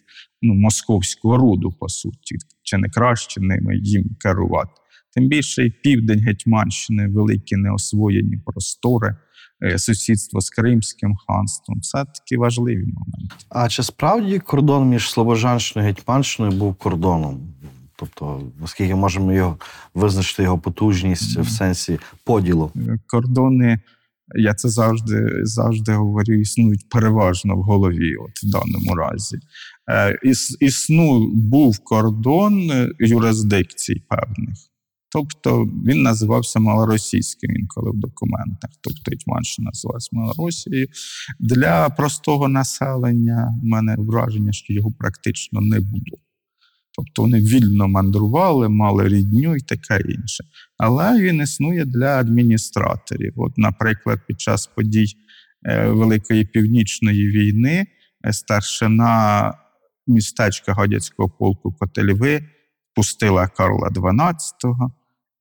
ну, московського роду, по суті, чи не краще ними їм керувати. Тим більше і південь Гетьманщини, великі неосвоєні простори. Сусідство з Кримським ханством це такі важливі моменти. А чи справді кордон між Слобожанщиною і Гетьманщиною був кордоном? Тобто, наскільки можемо його визначити його потужність в сенсі поділу? Кордони, я це завжди завжди говорю, існують переважно в голові, от в даному разі. Іс, існу, був кордон юрисдикцій певних. Тобто він називався малоросійським інколи в документах. Тобто Гетьманщина називалася Малоросією. Для простого населення в мене враження, що його практично не було. Тобто вони вільно мандрували, мали рідню і таке інше. Але він існує для адміністраторів. От, наприклад, під час подій Великої Північної війни старшина містечка Гадяцького полку Котельви пустила Карла XII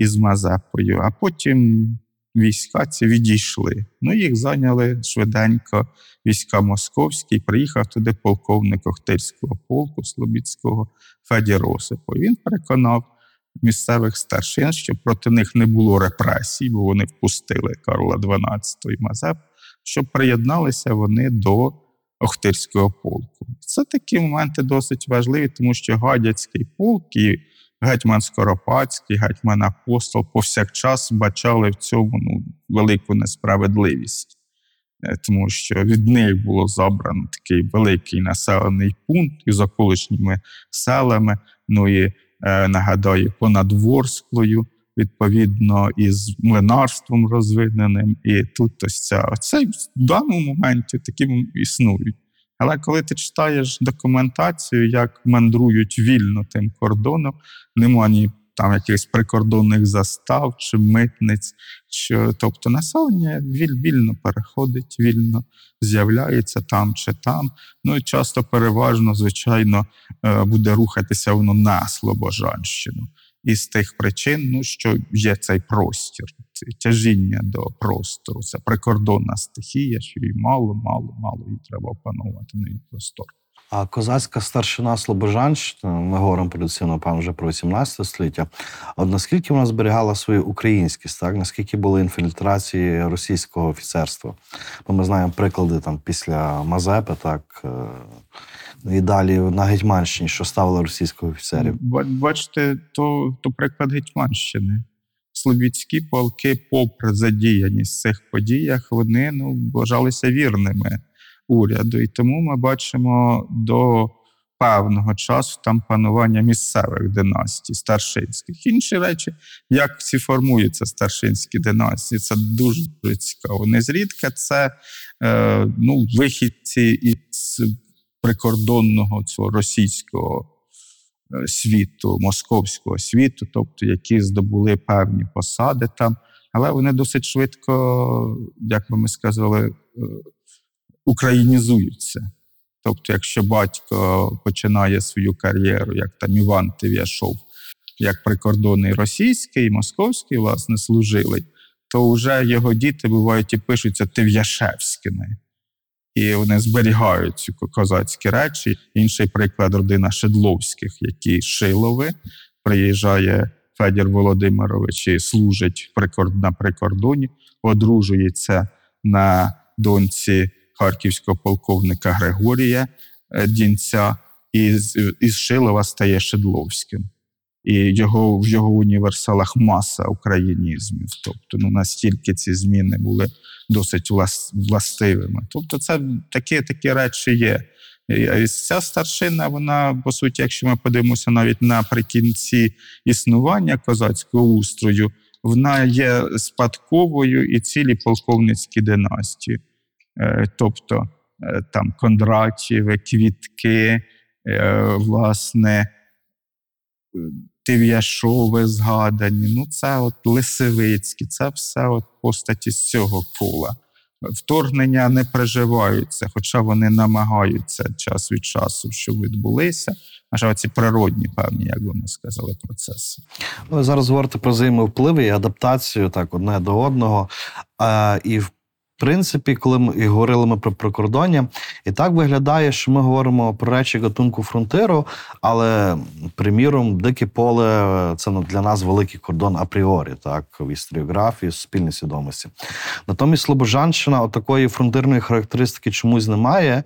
із Мазепою, а потім війська ці відійшли. Ну, їх зайняли швиденько війська московські. Приїхав туди полковник Охтирського полку Слобідського Федір Осипов. Він переконав місцевих старшин, що проти них не було репресій, бо вони впустили Карла XII і Мазеп, щоб приєдналися вони до Охтирського полку. Це такі моменти досить важливі, тому що Гадяцький полк і гетьман Скоропадський, гетьман Апостол повсякчас бачали в цьому ну, велику несправедливість, тому що від них було забрано такий великий населений пункт із околишніми селами. Ну і е, нагадаю, понад Ворсклою, відповідно, із млинарством розвиненим. І тут ось ця це в даному моменті такі існують. Але коли ти читаєш документацію, як мандрують вільно тим кордоном, нема ні там якихось прикордонних застав чи митниць. Що, тобто населення віль, вільно переходить, вільно з'являється там чи там. Ну і часто переважно, звичайно, е, буде рухатися воно на Слобожанщину. І з тих причин, ну, що є цей простір, тяжіння до простору, це прикордонна стихія, що їй мало, мало, мало, їй треба опанувати на її простор. А козацька старшина Слобожанщина, ми говоримо традиційно, напевно, вже про 18 століття. От наскільки вона зберігала свою українськість, так наскільки були інфільтрації російського офіцерства? Бо ми знаємо приклади там після Мазепи, так е, і далі на Гетьманщині, що ставили російських офіцерів. Ба- Бачите, то, то приклад Гетьманщини. Слобідські полки, попри задіяність в цих подіях, вони ну, вважалися вірними уряду. І тому ми бачимо до певного часу там панування місцевих династій, старшинських. Інші речі, як ці формуються старшинські династії, це дуже цікаво. Незрідка це е, ну, вихідці із прикордонного цього російського е, світу, московського світу, тобто які здобули певні посади там, але вони досить швидко, як би ми сказали, е, українізуються. Тобто, якщо батько починає свою кар'єру, як там Іван Тив'яшов, як прикордонний російський і московський, власне, служили, то вже його діти бувають і пишуться Тив'яшевськими. І вони зберігають ці козацькі речі. Інший приклад родина Шедловських, які Шилови, приїжджає Федір Володимирович і служить на прикордоні, одружується на доньці харківського полковника Григорія е, Дінця, і з- Шилова стає Шедловським. І його, в його універсалах маса українізмів. Тобто, ну настільки ці зміни були досить влас, властивими. Тобто, це такі, такі речі є. І ця старшина, вона, по суті, якщо ми подивимося навіть наприкінці існування козацького устрою, вона є спадковою і цілі полковницькі династії. Е, Тобто е, там Кондратєви, Квітки, е, власне, Тив'яшови згадані, ну це от Лисивицькі, це все от постаті з цього кола. Вторгнення не переживаються, хоча вони намагаються час від часу, щоб відбулися. На жаль, ці природні певні, як ми сказали, процеси. Ви зараз говорите про взаємовпливи і адаптацію так одне до одного. А, і в принципі, коли ми і говорили ми про прикордоння, і так виглядає, що ми говоримо про речі гатунку фронтиру, але, приміром, дике поле це ну, для нас великий кордон апріорі, так, в історіографії, в суспільній свідомості. Натомість Слобожанщина такої фронтирної характеристики чомусь немає.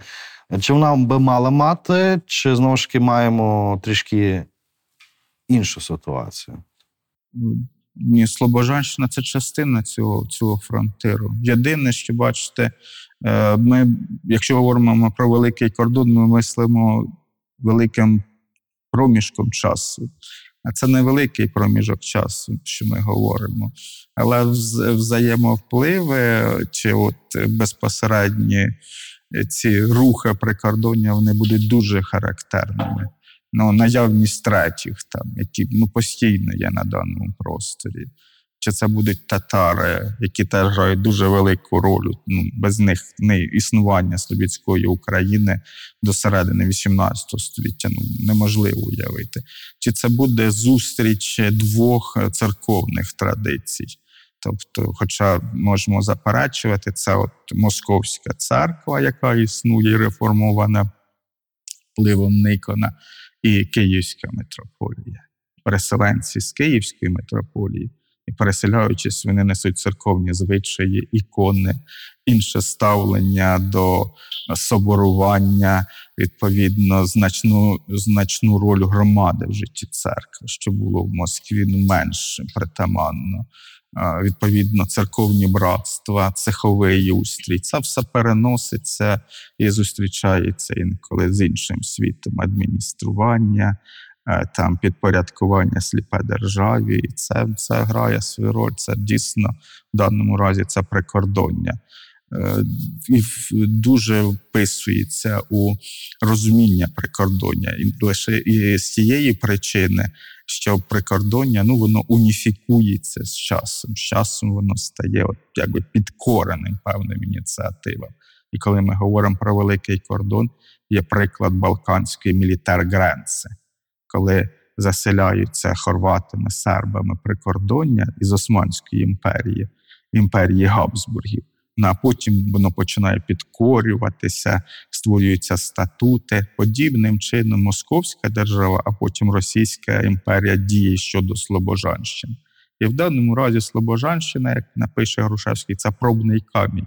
Чи вона би мала мати, чи знову ж таки маємо трішки іншу ситуацію? Ні, Слобожанщина це частина цього, цього фронтиру. Єдине, що бачите, е, ми, якщо говоримо про великий кордон, ми мислимо великим проміжком часу. А це невеликий проміжок часу, що ми говоримо. Але взаємовпливи чи от безпосередні ці рухи прикордоння вони будуть дуже характерними. Ну, наявність третіх, там, які ну, постійно є на даному просторі. Чи це будуть татари, які теж грають дуже велику роль. Ну, без них не існування Слобідської України до середини XVIII століття ну, неможливо уявити. Чи це буде зустріч двох церковних традицій? Тобто, хоча можемо заперечувати, це от Московська церква, яка існує реформована впливом Никона, і Київська митрополія. Переселенці з Київської митрополії, і переселяючись, вони несуть церковні звичаї, ікони, інше ставлення до соборування, відповідно, значну, значну роль громади в житті церкви, що було в Москві ну, менш притаманно. А, Відповідно, церковні братства, цеховий устрій, це все переноситься і зустрічається інколи з іншим світом адміністрування, е, там підпорядкування сліпе державі. І це, це грає свою роль. Це дійсно в даному разі це прикордоння. Е, і дуже вписується у розуміння прикордоння. І лише і з цієї причини, що прикордоння ну, воно уніфікується з часом. З часом воно стає от, якби підкореним певним ініціативам. І коли ми говоримо про великий кордон, є приклад Балканської мілітар Гренци, коли заселяються хорватами, сербами прикордоння із Османської імперії, імперії Габсбургів. Ну, а потім воно починає підкорюватися, створюються статути. Подібним чином Московська держава, а потім Російська імперія діє щодо Слобожанщини. І в даному разі Слобожанщина, як напише Грушевський, це пробний камінь.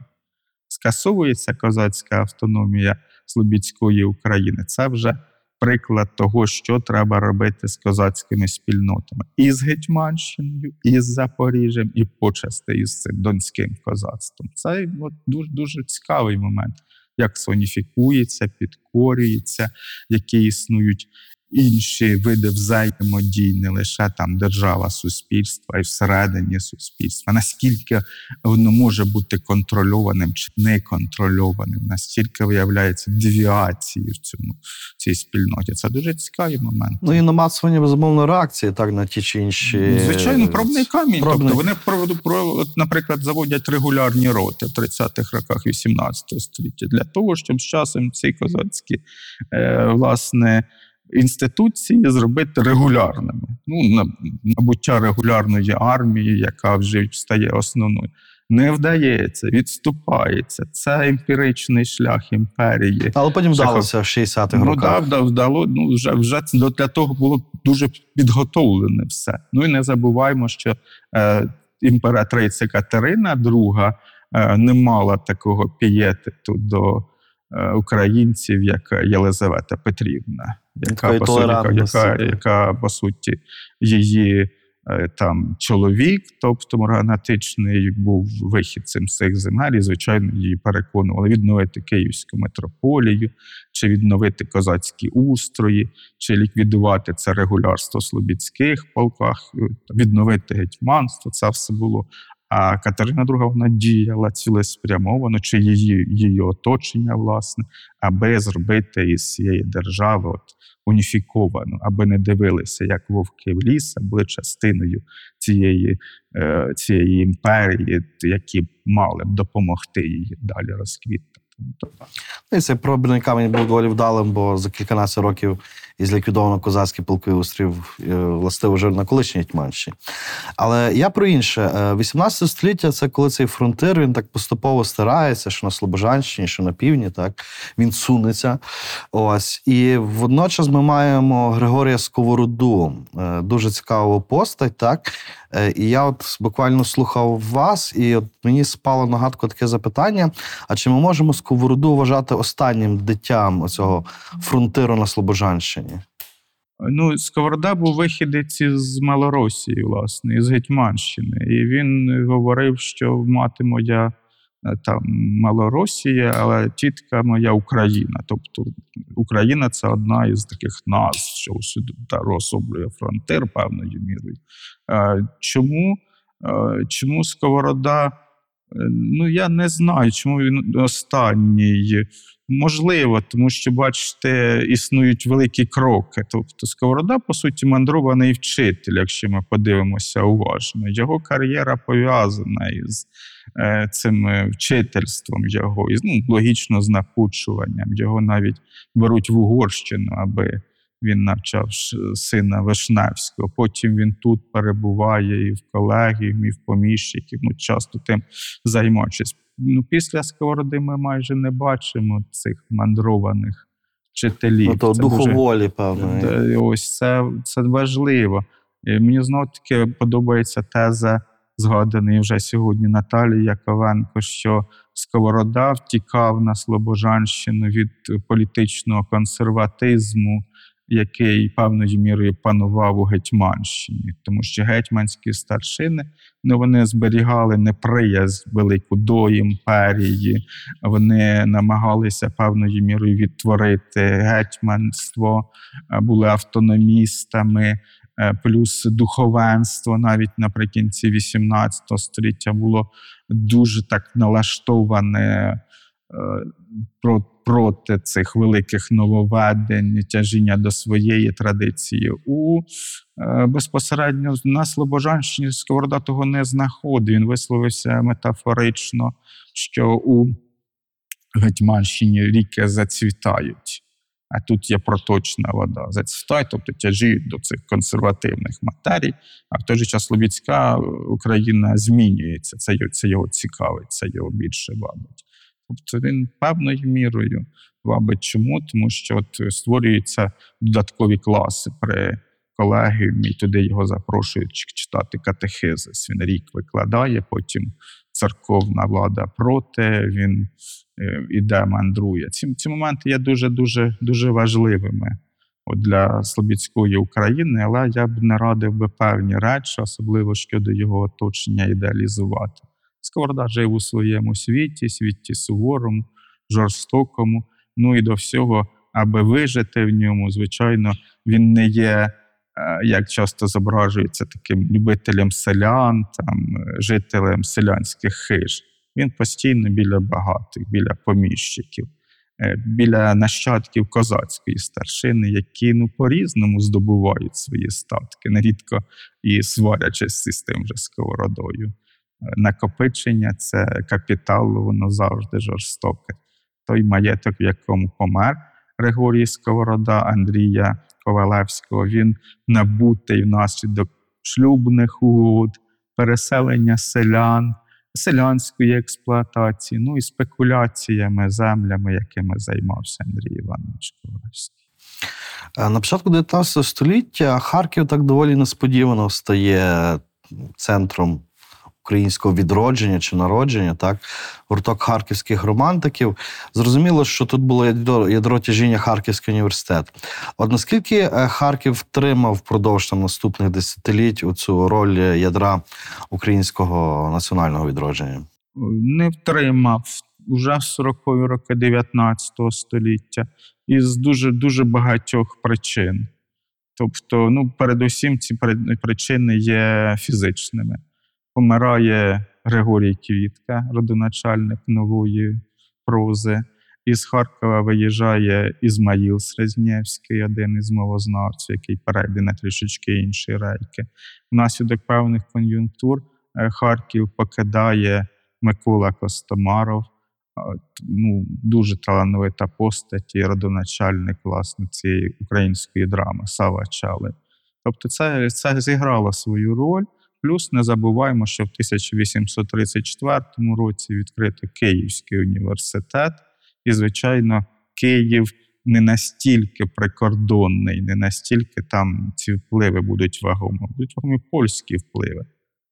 Скасовується козацька автономія Слобідської України. Це вже приклад того, що треба робити з козацькими спільнотами і з Гетьманщиною, і з Запоріжжям, і почасти із цим донським козацтвом. Це от, дуже, дуже цікавий момент, як соніфікується, підкорюється, які існують інші види взаємодій, не лише там держава, суспільство, а й всередині суспільства. Наскільки воно може бути контрольованим чи неконтрольованим, настільки виявляється девіації в цьому в цій спільноті. Це дуже цікавий момент. Ну і намацування безумовно реакції так на ті чи інші. Звичайно, пробний камінь. пробний. Тобто вони наприклад, заводять регулярні роти в 30-х роках 18 століття для того, щоб з часом ці козацькі е, власне. Інституції зробити регулярними. Ну, набуття регулярної армії, яка вже стає основною, не вдається, відступається. Це емпіричний шлях імперії. Але потім вдалося в 60-х Ну роках. да, вда- вдало, ну вже вже для того було дуже підготовлене все. Ну і не забуваємо, що е, імператриця Катерина II е, не мала такого пієтету до українців, як Єлизавета Петрівна, яка по, суті, яка, яка, яка по суті її. е, Там чоловік, тобто морганатичний, був вихідцем з цих земель, і, звичайно, її переконували відновити Київську митрополію, чи відновити козацькі устрої, чи ліквідувати це регулярство в Слобідських полках, е, відновити гетьманство. Це все було. А Катерина II вона діяла цілеспрямовано, чи її, її оточення, власне, аби зробити із цієї держави от, уніфіковану, аби не дивилися, як вовки в ліс, а були частиною цієї, е, цієї імперії, які мали б допомогти їй далі розквітати. Тобто, І цей пробний камінь був доволі вдалим, бо за кільканадцять років із ліквідовано козацький полки острів е, властиво вже на колишній Гетьманщині. Але я про інше. Е, 18 століття це коли цей фронтир він так поступово стирається, що на Слобожанщині, що на півдні, так він сунеться. Ось. І водночас ми маємо Григорія Сковороду, е, дуже цікаву постать, так. Е, І я от буквально слухав вас, і от мені спало на гадку таке запитання: а чи ми можемо Сковороду вважати останнім дитям цього фронтиру на Слобожанщині? Ну, Сковорода був вихідець з Малоросії, власне, із Гетьманщини. І він говорив, що мати моя е, там Малоросія, але тітка моя Україна. Тобто Україна це одна із таких назв, що усюди та розоблює фронтир певною мірою. Е, Чому, е, чому Сковорода? Е, Ну, я не знаю, чому він останній. Можливо, тому що, бачите, існують великі кроки. Тобто, Сковорода, по суті, мандрований вчитель, якщо ми подивимося уважно. Його кар'єра пов'язана із е, цим е, вчительством його, із ну, логічно з напучуванням. Його навіть беруть в Угорщину, аби він навчав сина Вишневського. Потім він тут перебуває і в колегіум, і в поміщиків. Ну, часто тим займаючись. Ну, після Сковороди ми майже не бачимо цих мандрованих вчителів. Ну, то Це духу дуже- певно. Ось це, це важливо. І мені знову таки подобається теза, згаданої вже сьогодні Наталії Яковенко, що Сковорода втікав на Слобожанщину від політичного консерватизму, який певною мірою панував у Гетьманщині, тому що гетьманські старшини ну, вони зберігали неприязнь велику до імперії, вони намагалися певною мірою відтворити гетьманство, е, були автономістами, е, плюс духовенство. Навіть наприкінці 18 століття було дуже так налаштоване проти цих великих нововведень, тяжіння до своєї традиції. У е, безпосередньо на Слобожанщині Сковорода того не знаходив. Він висловився метафорично, що у Гетьманщині ріки зацвітають. А тут є проточна вода. Зацвітають, тобто тяжіють до цих консервативних матерій, а в той же час Слобідська Україна змінюється. Це, це його цікавить, це його більше вабить. Тобто він певною мірою вабить чому? Тому що от створюються додаткові класи при колегіумі, і туди його запрошують читати катехизис. Він рік викладає, потім церковна влада проти, він е, іде, мандрує. Ці, ці моменти є дуже дуже дуже важливими от для Слобідської України, але я б не радив би певні речі, особливо щодо його оточення ідеалізувати. Сковорода жив у своєму світі, світі суворому, жорстокому. Ну і до всього, аби вижити в ньому, звичайно, він не є, е, як часто зображується, таким любителем селян, там, е, жителем селянських хиж. Він постійно біля багатих, біля поміщиків, е, біля нащадків козацької старшини, які ну, по-різному здобувають свої статки, нерідко і сварячись з тим же сковородою. Накопичення це капітал, воно завжди жорстоке. Той маєток, в якому помер Григорій Сковорода, Андрія Ковалевського, він набутий внаслідок шлюбних угод, переселення селян, селянської експлуатації, ну і спекуляціями, землями, якими займався Андрій Іванович Ковалевський. Е, На початку 19 століття Харків так доволі несподівано стає центром українського відродження чи народження, так, гурток харківських романтиків. Зрозуміло, що тут було ядро, ядро тяжіння Харківський університет. От наскільки е, Харків втримав впродовж там, наступних десятиліть цю роль ядра українського національного відродження? не втримав уже в 40-ві роки 19 століття із дуже дуже багатьох причин. Тобто, ну, передусім, ці причини є фізичними. Помирає Григорій Квітка, родоначальник нової прози. Із Харкова виїжджає Ізмаїл Срезнєвський, один із мовознавців, який перейде на трішечки інші рейки. Внаслідок певних кон'юнктур е, Харків покидає Микола Костомаров, ну, дуже талановита постать і родоначальник власне цієї української драми Сава Чали. Тобто, це, це зіграло свою роль. Плюс не забуваємо, що в 1834 році відкрито Київський університет, і, звичайно, Київ не настільки прикордонний, не настільки там ці впливи будуть вагомі, будуть вагомі польські впливи.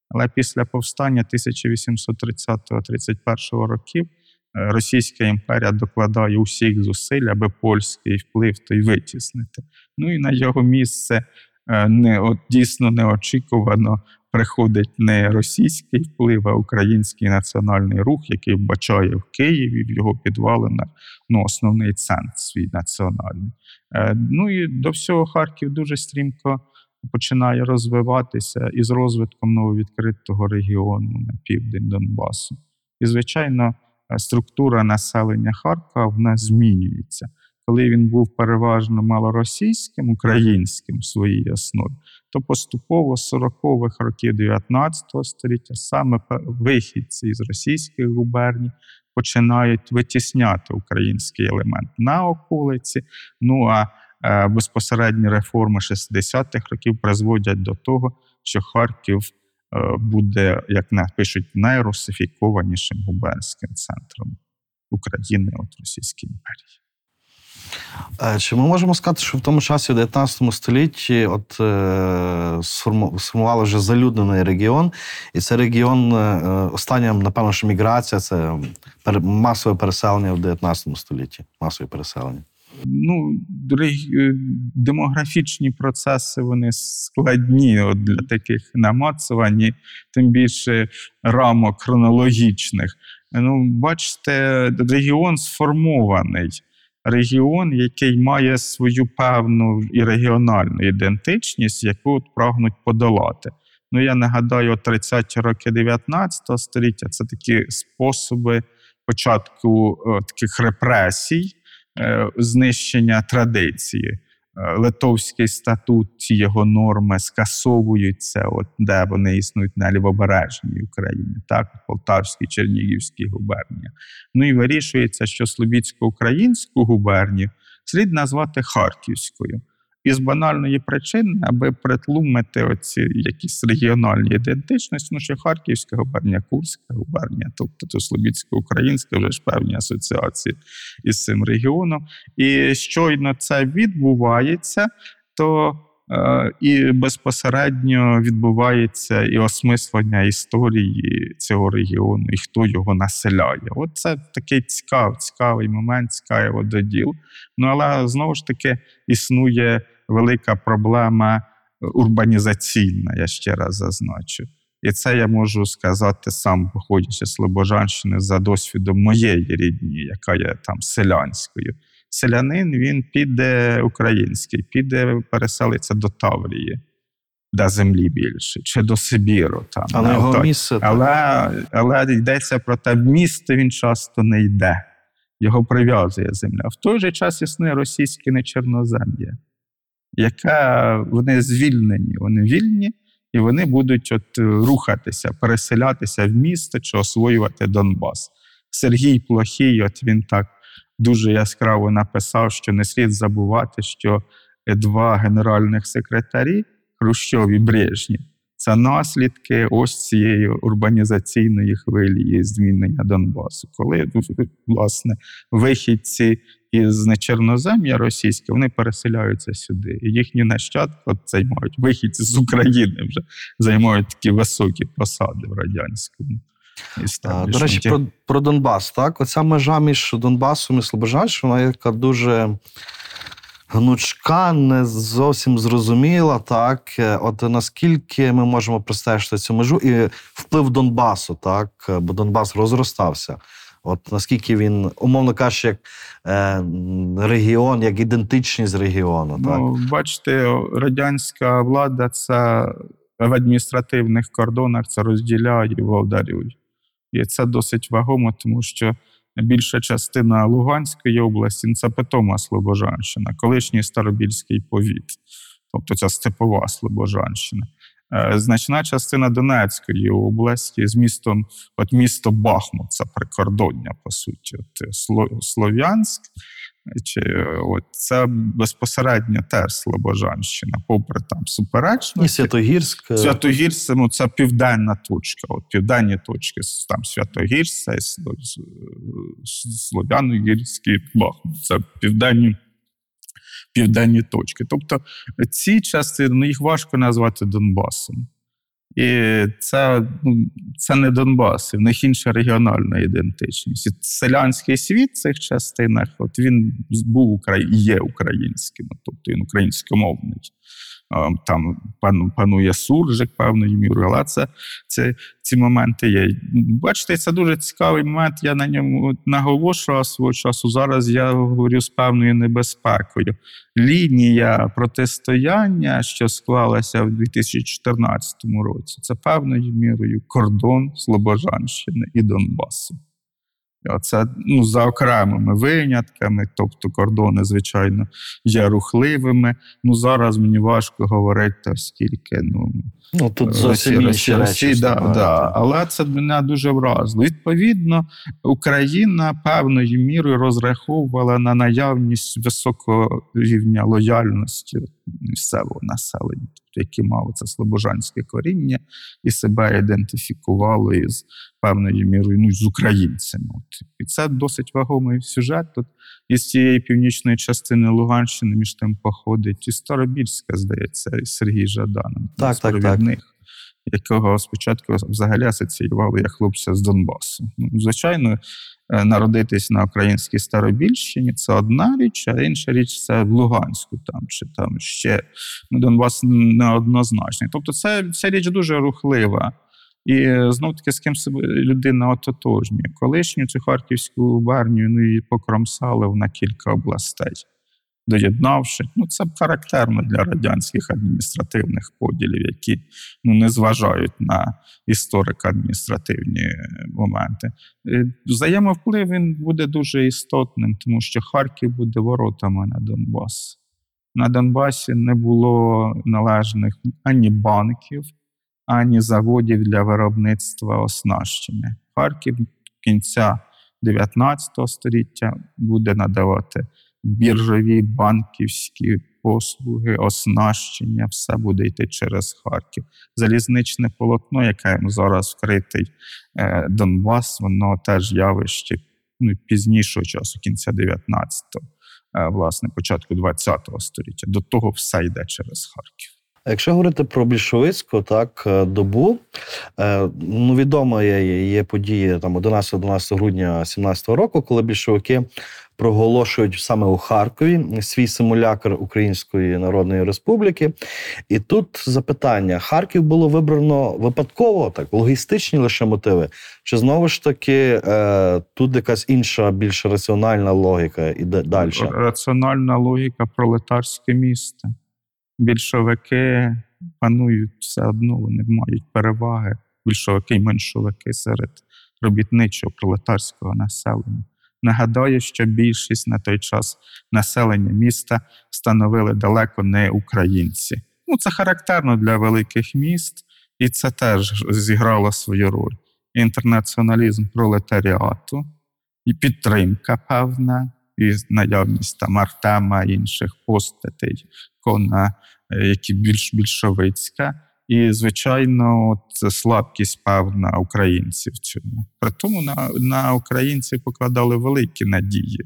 Але після повстання 1830-31 років е, Російська імперія докладає усіх зусиль, аби польський вплив той витіснити. Ну і на його місце е, не от дійсно неочікувано приходить не російський вплив, а український національний рух, який вбачає в Києві в його підвалинах ну, основний центр свій національний. Е, Ну і до всього Харків дуже стрімко починає розвиватися із розвитком нововідкритого регіону на південь Донбасу. І, звичайно, структура населення Харкова в нас змінюється. Коли він був переважно малоросійським, українським в своїй основі, то поступово з 40-х років 19 століття саме вихідці з російських губерній починають витісняти український елемент на околиці. Ну а е, безпосередні реформи 60-х років призводять до того, що Харків е, буде, як напишуть, найрусифікованішим губернським центром України от Російської імперії. Е, Чи ми можемо сказати, що в тому часі, в 19 столітті, от е, сформу- сформували вже залюднений регіон, і це регіон, е, е, остання, напевно, що міграція це масове переселення в 19 столітті. Масове переселення. ну, е, демографічні процеси вони складні от для таких намацувань, тим більше рамок хронологічних. Ну, бачите, регіон сформований. Регіон, який має свою певну і регіональну ідентичність, яку прагнуть подолати. Ну, я нагадаю, 30-ті роки 19 століття це такі способи початку е, таких репресій, е, знищення традиції. Е, Литовський статут, його норми скасовуються, от де вони існують на лівобережній Україні, так, Полтавській, Чернігівській губернії. Ну і вирішується, що Слобідсько-українську губернію слід назвати Харківською. І з банальної причини, аби притлумити оці якісь регіональні ідентичності, ну що Харківська губернія, Курська губернія, тобто то Слобідсько-українська вже ж певні асоціації із цим регіоном. І щойно це відбувається, то е, і безпосередньо відбувається і осмислення історії цього регіону, і хто його населяє. От це такий цікавий, цікавий момент, цікавий вододіл. Ну але знову ж таки існує велика проблема урбанізаційна, я ще раз зазначу. І це я можу сказати сам, походячи з Слобожанщини, за досвідом моєї рідні, яка є там селянською. Селянин він піде український, піде переселиться до Таврії, де землі більше, чи до Сибіру. Там, Але його місце Але, але йдеться про те, в місто він часто не йде, його прив'язує земля. В той же час існує російське нечорнозем'я, яке вони звільнені, вони вільні, і вони будуть от рухатися, переселятися в місто чи освоювати Донбас. Сергій Плохій, от він так дуже яскраво написав, що не слід забувати, що два генеральних секретарі Хрущов і Брежнєв це наслідки ось цієї урбанізаційної хвилі і змінення Донбасу. Коли власне вихідці із нечернозем'я російське вони переселяються сюди. І їхні нащадки от займають вихідці з України вже займають такі високі посади в радянському. А, До речі, про, про Донбас. Так, оця межа між Донбасом і Слобожанщиною, вона яка дуже гнучка, не зовсім зрозуміла. Так, Е, от наскільки ми можемо простежити цю межу і вплив Донбасу, так, Е, бо Донбас розростався. От наскільки він, умовно кажучи, як е, регіон, як ідентичність регіону, так? Ну, бачите, радянська влада це в адміністративних кордонах це розділяє і володарює. І це досить вагомо, тому що більша частина Луганської області ну, це питома Слобожанщина, колишній Старобільський повіт, тобто ця степова Слобожанщина. Е, Значна частина Донецької області з містом, от місто Бахмут, це прикордоння, по суті, от Слов'янськ, чи е, от це безпосередньо теж Слобожанщина, попри там І суперечності. Святогірськ. е, Святогірськ ну, це південна точка. От південні точки там Святогірськ, Слов'яногірський Бахмут. Це південні, південні точки. Тобто ці частини ну, їх важко назвати Донбасом. І це, ну, це не Донбас, в них інша регіональна ідентичність. І селянський світ в цих частинах, от він був є українським, тобто він українськомовний. А, Там пан- панує суржик певною мірою, але це, це ці моменти є. Бачите, це дуже цікавий момент. Я на ньому наголошував свого часу. Зараз я говорю з певною небезпекою. Лінія протистояння, що склалася в 2014 році, це певною мірою кордон Слобожанщини і Донбасу. Це ну, за окремими винятками, тобто кордони, звичайно, є рухливими. Ну зараз мені важко говорити, оскільки ну, Ну, тут Росія, зовсім інші Росія, речі. Да, да. Але це мене дуже вразило. Відповідно, Україна певною мірою розраховувала на наявність високого рівня лояльності місцевого населення, тобто які мали це слобожанське коріння і себе ідентифікувало із певною мірою ну, з українцями. От. І це досить вагомий сюжет. Тут із цієї північної частини Луганщини між тим походить і Старобільська, здається, і Сергій Жадан. Так, так, так. якого спочатку взагалі асоціювали як хлопця з Донбасу. Ну, звичайно, народитись на українській Старобільщині це одна річ, а інша річ це в Луганську там чи там ще ну, Донбас неоднозначний. Тобто, це ця річ дуже рухлива. І знов таки з ким себе людина ототожнює. Колишню цю харківську барню ну, її покромсали на кілька областей, доєднавши. Ну, це характерно для радянських адміністративних поділів, які ну, не зважають на історико-адміністративні моменти. Е, Взаємовплив він буде дуже істотним, тому що Харків буде воротами на Донбас. На Донбасі не було належних ані банків, ані заводів для виробництва оснащення. Харків кінця 19 століття буде надавати біржові банківські послуги, оснащення, все буде йти через Харків. Залізничне полотно, яке зараз вкритий е, Донбас, воно теж явище ну, пізнішого часу, кінця 19-го, е, власне, початку 20-го століття. До того все йде через Харків. Якщо говорити про більшовицьку так е, добу, е, ну відомо є, є події там 11-12 грудня 17-го року, коли більшовики проголошують саме у Харкові свій симулякр Української Народної Республіки. І тут запитання: Харків було вибрано випадково, так логістичні лише мотиви, чи знову ж таки е, тут якась інша, більш раціональна логіка іде далі? Раціональна логіка пролетарське місто. Більшовики панують все одно, вони мають переваги. Більшовики й меншовики серед робітничого пролетарського населення. Нагадаю, що більшість на той час населення міста становили далеко не українці. Ну, це характерно для великих міст, і це теж зіграло свою роль. Інтернаціоналізм пролетаріату, і підтримка певна, і наявність там Артема інших постатей, кона, е, які більш більшовицька. І, звичайно, це слабкість певна українців в цьому. При тому на на українців покладали великі надії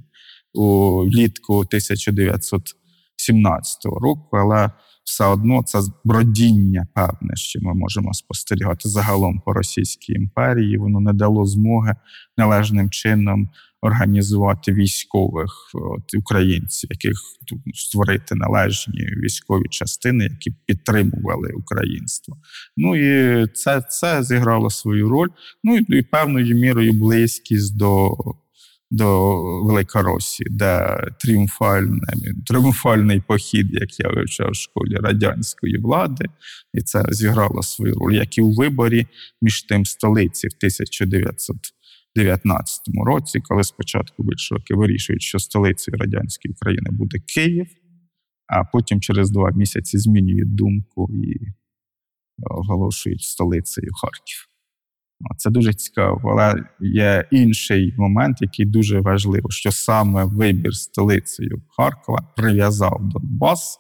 у влітку 1917 року, але все одно це бродіння певне, що ми можемо спостерігати загалом по Російській імперії. Воно не дало змоги належним чином організувати військових от, українців, яких створити належні військові частини, які підтримували українство. Ну і це це зіграло свою роль. Ну і, і певною мірою близькість до. До Великоросії, де тріумфальний, тріумфальний похід, як я вивчав в школі радянської влади, і це зіграло свою роль, як і у виборі між тим столиці в 1900 19 році, коли спочатку більшовики вирішують, що столицею радянської України буде Київ, а потім через два місяці змінюють думку і оголошують столицею Харків. Це дуже цікаво, але є інший момент, який дуже важливий, що саме вибір столицею Харкова прив'язав Донбас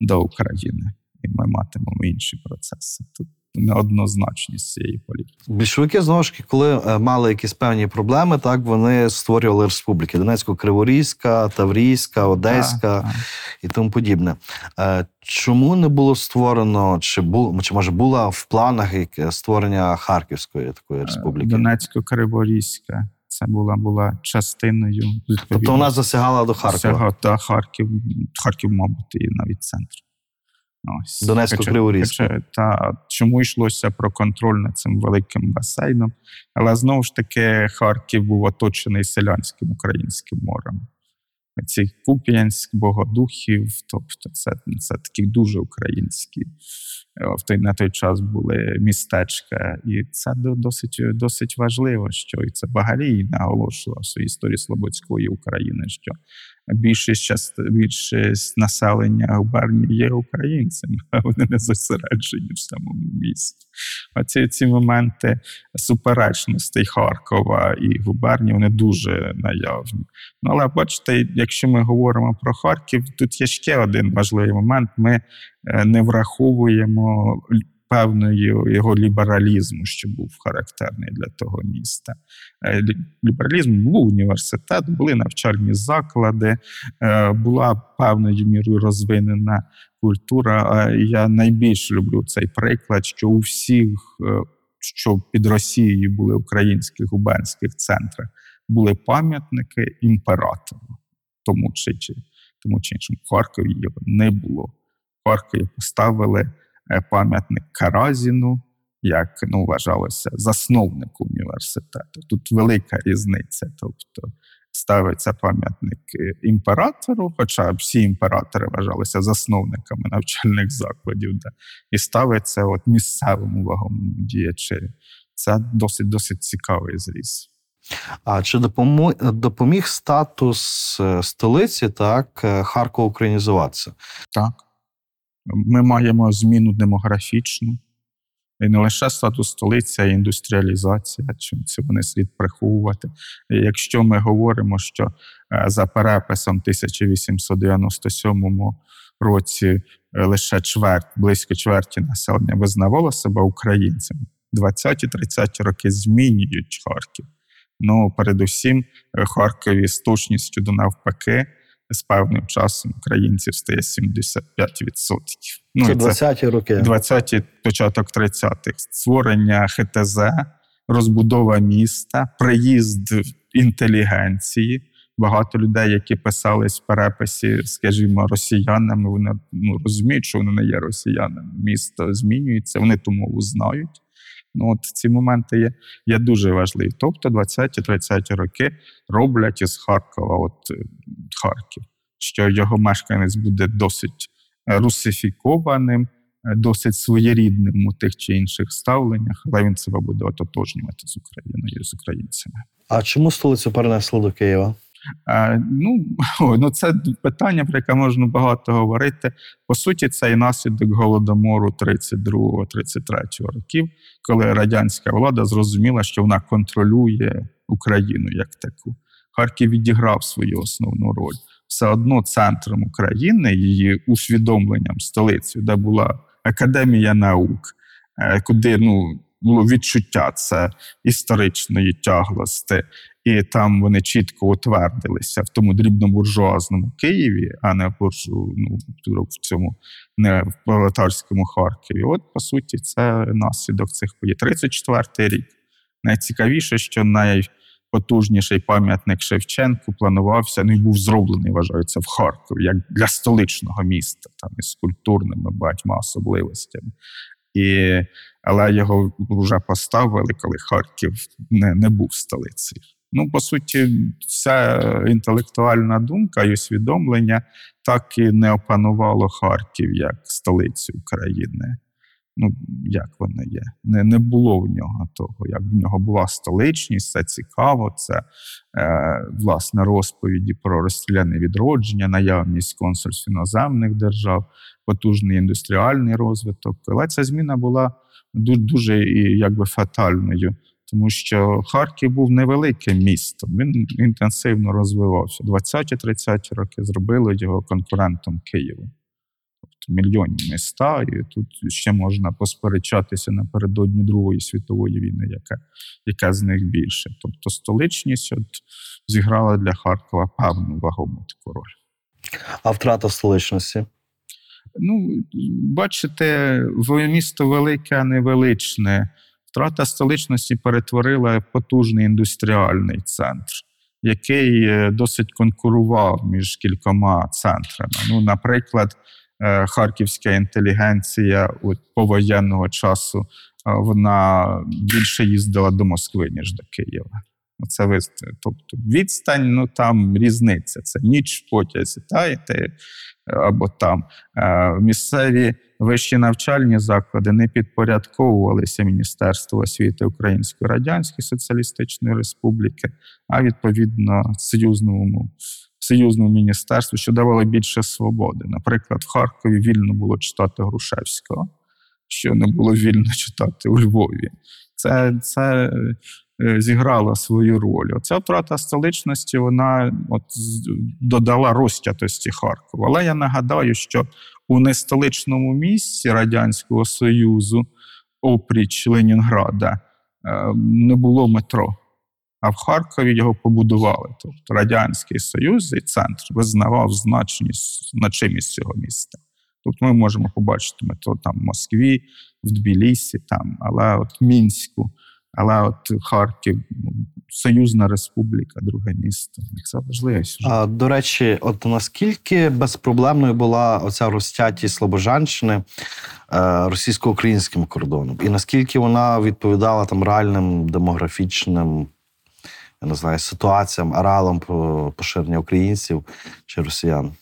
до України, і ми матимемо інші процеси. Тут неоднозначність цієї політики. Більшовики знову ж коли е, мали якісь певні проблеми, так вони створювали республіки: Донецько-Криворізька, Таврійська, Одеська Так, і тому подібне. Е, Чому не було створено, чи бу, чи може була в планах яке- створення Харківської такої республіки? Донецько-Криворізька. Це була була частиною. Тобто вона засягала до Харкова. Всього, та Харків, Харків, мабуть, і навіть центр. Ось. Донецько-Криворізька. Хоча- Та чому йшлося про контроль над цим великим басейном? Але знову ж таки, Харків був оточений селянським українським морем. Ці Куп'янськ, Богодухів, тобто це, це такі дуже українські е, в той на той час були містечка, і це досить досить важливо, що і це Багалій наголошував в своїй історії Слободської України, що більшість част, більшість населення губернії є українцями, а вони не зосереджені в самому місті. Оці ці моменти суперечностей Харкова і губернії вони дуже наявні. Ну, але бачите, якщо ми говоримо про Харків, тут є ще один важливий момент. Ми е, не враховуємо певної його лібералізму, що був характерний для того міста. Е, Лібералізм був університет, були навчальні заклади, е, була певною мірою розвинена культура. А Я найбільш люблю цей приклад, що у всіх, е, що під Росією були українських губернських центрах, були пам'ятники імператору, тому чи, тому чи іншому. Харкові його не було. Харкові поставили е, пам'ятник Каразіну, як ну, вважалося, засновник університету. Тут велика різниця. Тобто ставиться пам'ятник імператору, хоча всі імператори вважалися засновниками навчальних закладів, да, і ставиться от місцевому вагомому діячеві. Це досить досить цікавий зріз. А чи допоміг статус е, столиці так е, Харкова українізуватися? Так. Ми маємо зміну демографічну. І не лише статус столиці, а й індустріалізація, чим це вони слід приховувати. Якщо ми говоримо, що е, за переписом 1897 році е, лише чверть, близько чверті населення визнавало себе українцями, 20-30 роки змінюють Харків. Ну, передусім, е, Харкові з точністю до навпаки з певним часом українців стає 75%. Ну, це 20-ті роки. 20-ті, початок 30-х. Створення ХТЗ, розбудова міста, приїзд інтелігенції. Багато людей, які писались в переписі, скажімо, росіянами, вони ну, розуміють, що вони не є росіянами. Місто змінюється, вони ту мову знають. Ну, от ці моменти є є дуже важливі. Тобто 20-30 роки роблять із Харкова, от е, Харків, що його мешканець буде досить русифікованим, е, досить своєрідним у тих чи інших ставленнях, але він себе буде ототожнювати з Україною з українцями. А чому столицю перенесли до Києва? Е, ну, ну, це питання, про яке можна багато говорити. По суті, це і наслідок голодомору 32-33 років, коли радянська влада зрозуміла, що вона контролює Україну як таку. Харків відіграв свою основну роль. Все одно центром України, її усвідомленням столицею, де була академія наук, е, куди ну відчуття це історичної тяглости, і там вони чітко утвердилися в тому дрібнобуржуазному Києві, а не в буржу, ну, в цьому не в пролетарському Харкові. От по суті, це наслідок цих подій. 34-й рік. Найцікавіше, що найпотужніший пам'ятник Шевченку планувався, ну і був зроблений, вважається, в Харкові, як для столичного міста, там із культурними багатьма особливостями. І, Але його вже поставили, коли Харків не, не був столицею. Ну, по суті, ця інтелектуальна думка і усвідомлення так і не опанувало Харків як столицю України. Ну, як воно є? Не не було в нього того. Як в нього була столичність, це цікаво, це е, власне розповіді про розстріляне відродження, наявність консульств іноземних держав, потужний індустріальний розвиток. Але ця зміна була дуже дуже якби фатальною тому що Харків був невеликим містом. Він інтенсивно розвивався. 20-30 роки зробили його конкурентом Києву. Тобто мільйонні міста, і тут ще можна посперечатися напередодні Другої світової війни, яка яка з них більше. Тобто столичність от зіграла для Харкова певну вагому таку роль. А втрата столичності? Ну, бачите, місто велике, а невеличне. Втрата столичності перетворила потужний індустріальний центр, який е, досить конкурував між кількома центрами. Ну, Наприклад, е, харківська інтелігенція от повоєнного часу вона більше їздила до Москви, ніж до Києва. Це тобто відстань, ну там різниця. Це ніч в потязі, та, і те, або там е, місцеві вищі навчальні заклади не підпорядковувалися Міністерству освіти Української Радянської Соціалістичної Республіки, а відповідно союзному союзному міністерству, що давало більше свободи. Наприклад, в Харкові вільно було читати Грушевського, що не було вільно читати у Львові. Це це е, зіграло свою роль. Оця втрата столичності вона от додала розтятості Харкова. Але я нагадаю, що у нестоличному місці Радянського Союзу, опріч Ленінграда, е, не було метро. А в Харкові його побудували. Тобто Радянський Союз і центр визнавав значність, значимість цього міста. Тобто ми можемо побачити метро там в Москві, в Тбілісі, там, але от Мінську Але от Харків, ну, Союзна Республіка, друге місто. Це важливо. А, До речі, от наскільки безпроблемною була оця розтятість Слобожанщини е, російсько-українським кордоном? І наскільки вона відповідала там реальним демографічним я не знаю, ситуаціям, аралам поширення українців чи росіян?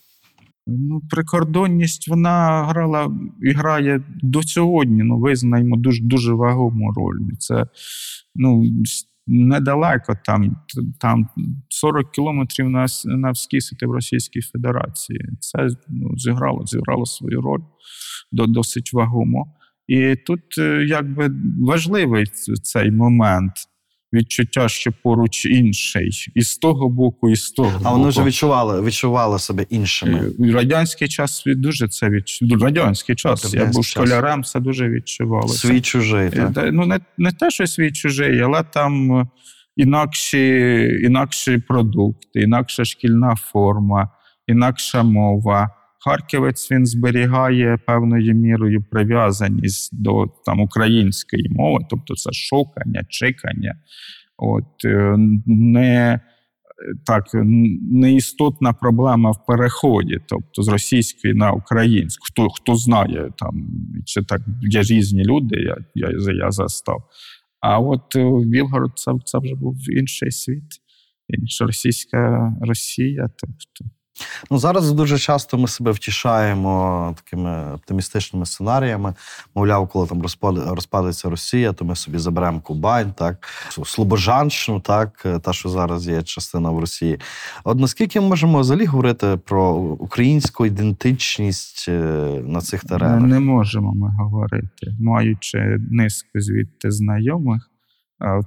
Ну, прикордонність вона грала і грає до сьогодні. Ну, визнаємо дуже дуже вагому роль. Це ну, недалеко там, там 40 кілометрів на на в Російській Федерації. Це ну, зіграло зіграло свою роль досить вагомо. І тут е, якби важливий цей момент відчуття, що поруч інший, і з того боку, і з того. А вони вже відчували відчували себе іншими. І радянський час дуже це відчував. Радянський час. Радянський Я був школярем, це дуже відчувалося. Свій чужий. так? Ну, не, не те, що свій чужий, але там е, інакші, інакші продукти, інакша шкільна форма, інакша мова. Харківець він зберігає певною мірою прив'язаність до там української мови, тобто це шокання, чекання. От е, не так неістотна проблема в переході, тобто з російської на українську. Хто хто знає там, чи так є різні люди, я я, я застав. А от е, Білгород це, це вже був інший світ, інша російська Росія. тобто Ну, Зараз дуже часто ми себе втішаємо такими оптимістичними сценаріями. Мовляв, коли там розпадеться Росія, то ми собі заберемо Кубань, так, Слобожанщину, так, та, що зараз є частина в Росії. От наскільки ми можемо взагалі говорити про українську ідентичність е, на цих теренах? Не можемо ми говорити, маючи низку звідти знайомих.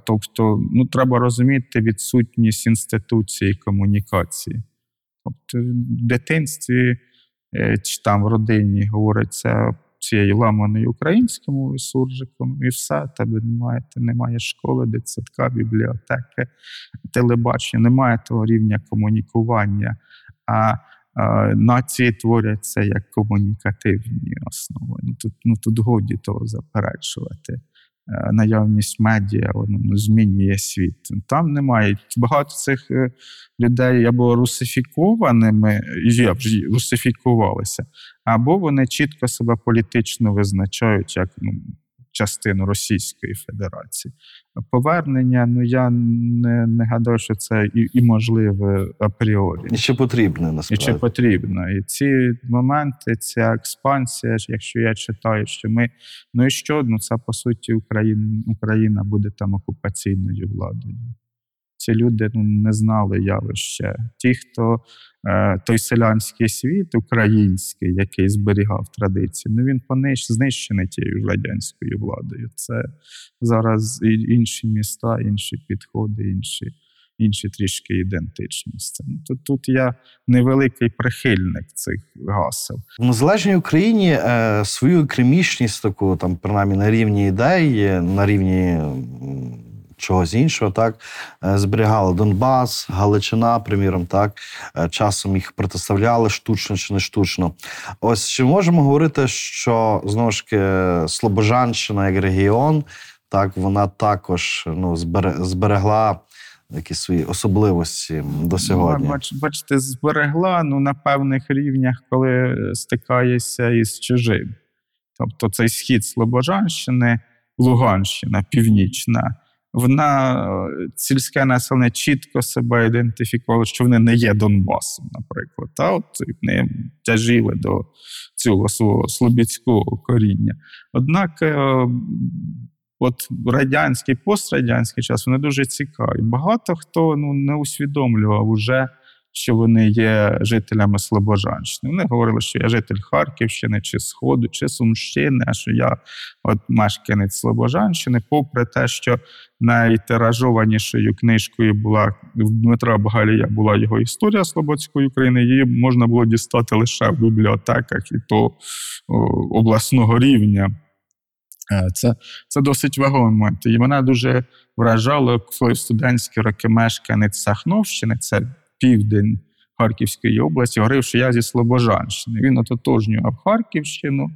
Тобто, ну треба розуміти відсутність інституції комунікації. Тобто в дитинстві е, чи там в родині говориться цією ламаною українською мовою суржиком, і все, тебе немає, ти немає школи, дитсадка, бібліотеки, телебачення, немає того рівня комунікування. А Нації творяться як комунікативні основи. Ну Тут ну, тут годі того заперечувати. Е, наявність медіа воно ну, змінює світ. Там немає багато цих е, людей або русифікованими, є, русифікувалися, або вони чітко себе політично визначають як ну, частину Російської Федерації. Повернення, ну я не не гадаю, що це і і можливе апріорі. І чи потрібно насправді. І чи потрібно. І ці моменти, ця експансія, якщо я читаю, що ми ну і що ну це по суті Україна, Україна буде там окупаційною владою ці люди ну, не знали явище. Ті, хто е, той селянський світ український, який зберігав традиції, ну він понищ, знищений тією радянською владою. Це зараз інші міста, інші підходи, інші. Інші трішки ідентичності. Ну, Тут тут я невеликий прихильник цих гасел. В незалежній Україні е, свою кремішність таку, там принаймні на рівні ідей, на рівні чогось іншого, так е, зберігали Донбас, Галичина, приміром, так е, часом їх протиставляли штучно чи не штучно. Ось чи можемо говорити, що знову ж таки Слобожанщина як регіон, так вона також ну, зберегла. Якісь свої особливості до сьогодні. Ну, бач, бачите, зберегла ну, на певних рівнях, коли стикаєшся із чужим. Тобто цей схід Слобожанщини, Луганщина, Північна, вона е, сільське населення чітко себе ідентифікувало, що вони не є Донбасом, наприклад. Та от не тяжіли до цього свого слобідського коріння. Однак, е, от радянський пострадянський час вони дуже цікаві. Багато хто ну не усвідомлював уже що вони є жителями Слобожанщини. Вони говорили, що я житель Харківщини, чи Сходу, чи Сумщини, а що я от мешканець Слобожанщини, попри те, що найтиражованішою книжкою була Дмитра Багалія була його історія Слободської України. Її можна було дістати лише в бібліотеках і то обласного рівня. Е, це це досить вагомий момент. І мене дуже вражало, коли в студентські роки мешканець Сахновщини, це південь Харківської області, говорив, що я зі Слобожанщини. Він ототожнював Харківщину,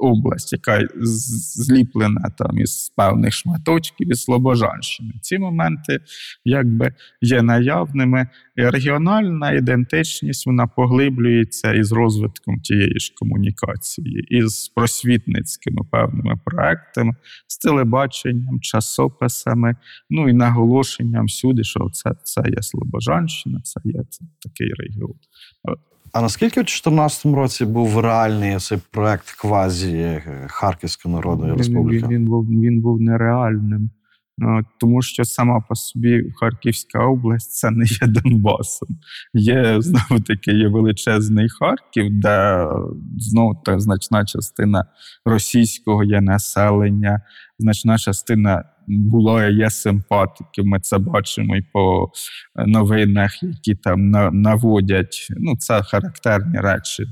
область, яка зліплена там із певних шматочків із Слобожанщини. Ці моменти якби є наявними. І регіональна ідентичність вона поглиблюється із розвитком тієї ж комунікації, із просвітницькими певними проектами, з телебаченням, часописами, ну і наголошенням всюди, що це це є Слобожанщина, це є це такий регіон. А наскільки в 2014 році був реальний цей проект квазі е, Харківської Народної Республіки? Він, він, був він був нереальним, тому що сама по собі Харківська область це не є Донбасом. Є знову таки є величезний Харків, де знову та значна частина російського є населення, значна частина було є симпатики. Ми це бачимо і по новинах, які там наводять. Ну, це характерні речі.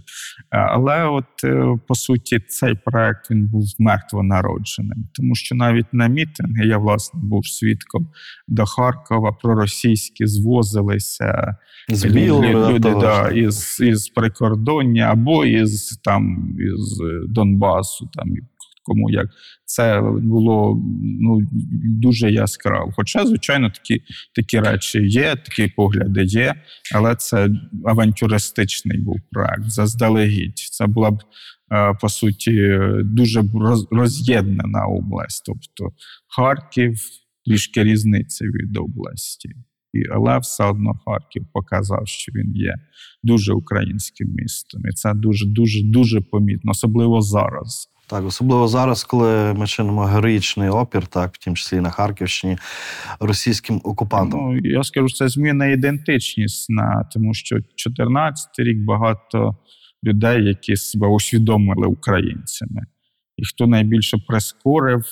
Але, от е, по суті, цей проект він був мертво народженим, тому що навіть на мітинги я власне був свідком до Харкова проросійські звозилися з люди, люди да, із із прикордоння або із там із Донбасу, там кому як це було ну дуже яскраво. Хоча, звичайно, такі такі речі є, такі погляди є, але це авантюристичний був проект заздалегідь. Це була б е, по суті дуже роз'єднана область, тобто Харків трішки різниця від області. І, але все одно Харків показав, що він є дуже українським містом, і це дуже дуже дуже помітно, особливо зараз. Так, особливо зараз, коли ми чинимо героїчний опір, так, в тім числі на Харківщині, російським окупантам. Ну, Я скажу, це зміна ідентичність, на, тому що 14 рік багато людей, які себе усвідомили українцями. І хто найбільше прискорив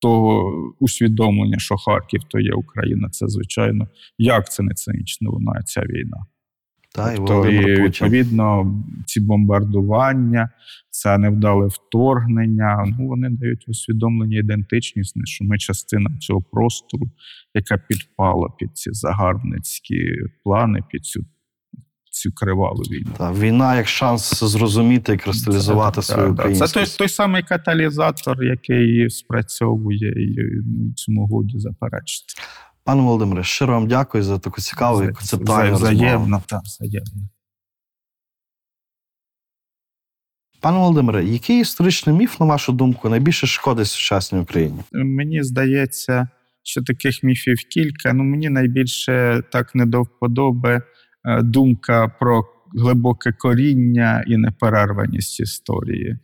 того усвідомлення, що Харків то є Україна, це звичайно, як це не цинічно лунає ця війна. Та, тобто, і відповідно, ці бомбардування, це невдале вторгнення. Ну вони дають усвідомлення ідентичність, що ми частина цього простору, яка підпала під ці загарбницькі плани, під цю цю криваву війну. Та, війна як шанс зрозуміти і кристалізувати це, свою українськість. Це той, той самий каталізатор, який спрацьовує і цьому годі заперечити. Пане Володимире, щиро вам дякую за таку цікаву і концептуальну Взаємно, так, взаємно. Пане Володимире, який історичний міф, на вашу думку, найбільше шкодить сучасній Україні? Мені здається, що таких міфів кілька. Ну, мені найбільше так не до вподоби е, думка про глибоке коріння і неперерваність історії.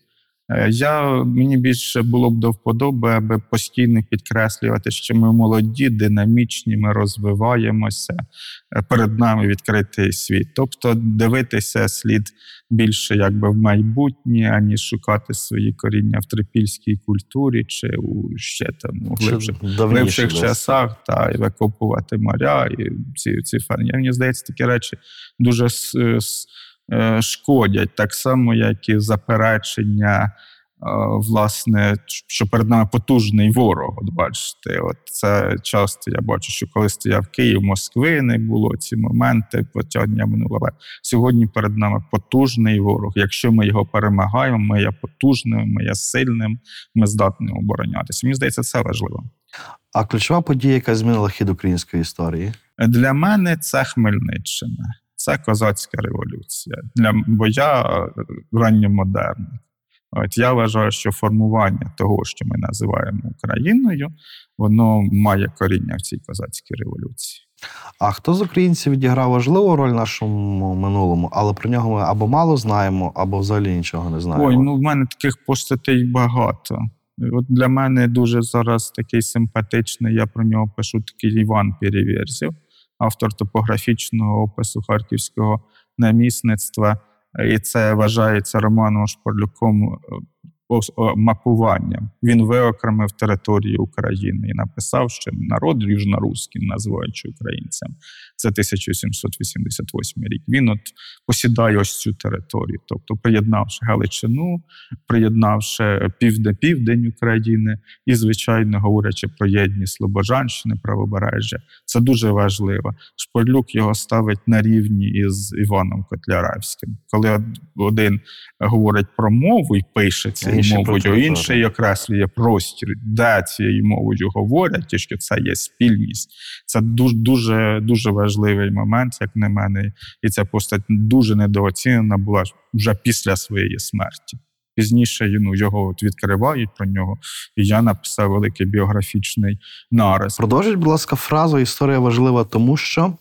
Е, я мені більше було б до вподоби, аби постійно підкреслювати, що ми молоді, динамічні, ми розвиваємося. Е, перед нами відкритий світ. Тобто дивитися слід більше якби в майбутнє, аніж шукати свої коріння в трипільській культурі чи у ще там у глибших, глибших часах, та і викопувати моря, і ці ці ферні. Мені здається, такі речі дуже Е, шкодять так само, як і заперечення. Е, власне, що перед нами потужний ворог. От бачите, от це часто я бачу, що коли стояв Київ, Москви не було ці моменти потягнення минулого. Сьогодні перед нами потужний ворог. Якщо ми його перемагаємо, ми є потужними, ми є сильним, ми здатні оборонятися. Мені здається, це важливо. А ключова подія, яка змінила хід української історії, для мене це Хмельниччина це козацька революція. Для, Бо я е, ранньомодерник. От я вважаю, що формування того, що ми називаємо Україною, воно має коріння в цій козацькій революції. А хто з українців відіграв важливу роль в нашому минулому, але про нього ми або мало знаємо, або взагалі нічого не знаємо? Ой, ну в мене таких постатей багато. От Для мене дуже зараз такий симпатичний. Я про нього пишу такий Іван Перевєрзів автор топографічного опису харківського намісництва, і це вважається Романом Шпорлюком мапуванням. Він виокремив територію України і написав, що народ южноруський, називаючи українцем. Це 1788 рік. Він от посідає ось цю територію, тобто приєднавши Галичину, приєднавши південь південь України і, звичайно, говорячи про єдність Слобожанщини, правобережжя. Це дуже важливо. Шпорлюк його ставить на рівні із Іваном Котляревським. Коли один говорить про мову і пише Інші мовою, прокуратури. інший окреслює простір, де цією мовою говорять, і що це є спільність. Це дуже дуже дуже важливий момент, як на мене, і ця постать дуже недооцінена була вже після своєї смерті. Пізніше ну, його от відкривають про нього, і я написав великий біографічний нарис. Продовжіть, будь ласка, фразу Історія важлива, тому що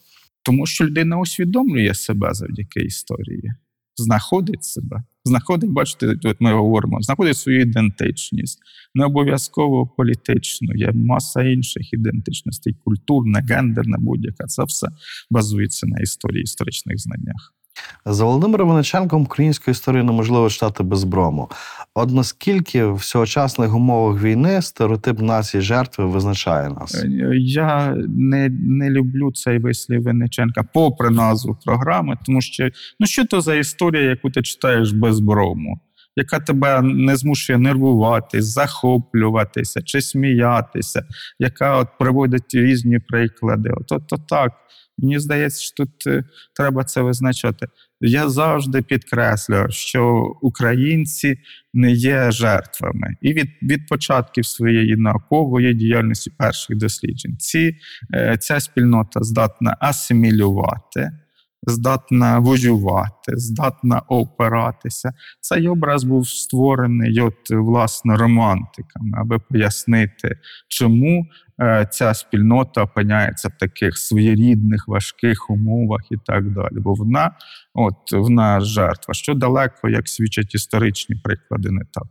Тому що людина усвідомлює себе завдяки історії, знаходить себе, знаходить, бачите, от ми говоримо, знаходить свою ідентичність, не обов'язково політичну, є маса інших ідентичностей, культурна, гендерна, будь-яка. Це все базується на історії, історичних знаннях. За Володимиром Винниченком українську історію неможливо читати без брому. От наскільки в сьогочасних умовах війни стереотип нації жертви визначає нас? Е, Я не, не люблю цей вислів Винниченка, попри назву програми, тому що ну що то за історія, яку ти читаєш без брому, яка тебе не змушує нервуватись, захоплюватися чи сміятися, яка от приводить різні приклади. От, от, от так. Мені здається, що тут е, треба це визначати. Я завжди підкреслюю, що українці не є жертвами, і від, від початків своєї наукової діяльності перших досліджень ці, е, ця спільнота здатна асимілювати, здатна воювати, здатна опиратися. Цей образ був створений от, власне романтиками, аби пояснити, чому е, ця спільнота опиняється в таких своєрідних важких умовах і так далі. Бо вона, от вона жертва, що далеко, як свідчать історичні приклади, не так.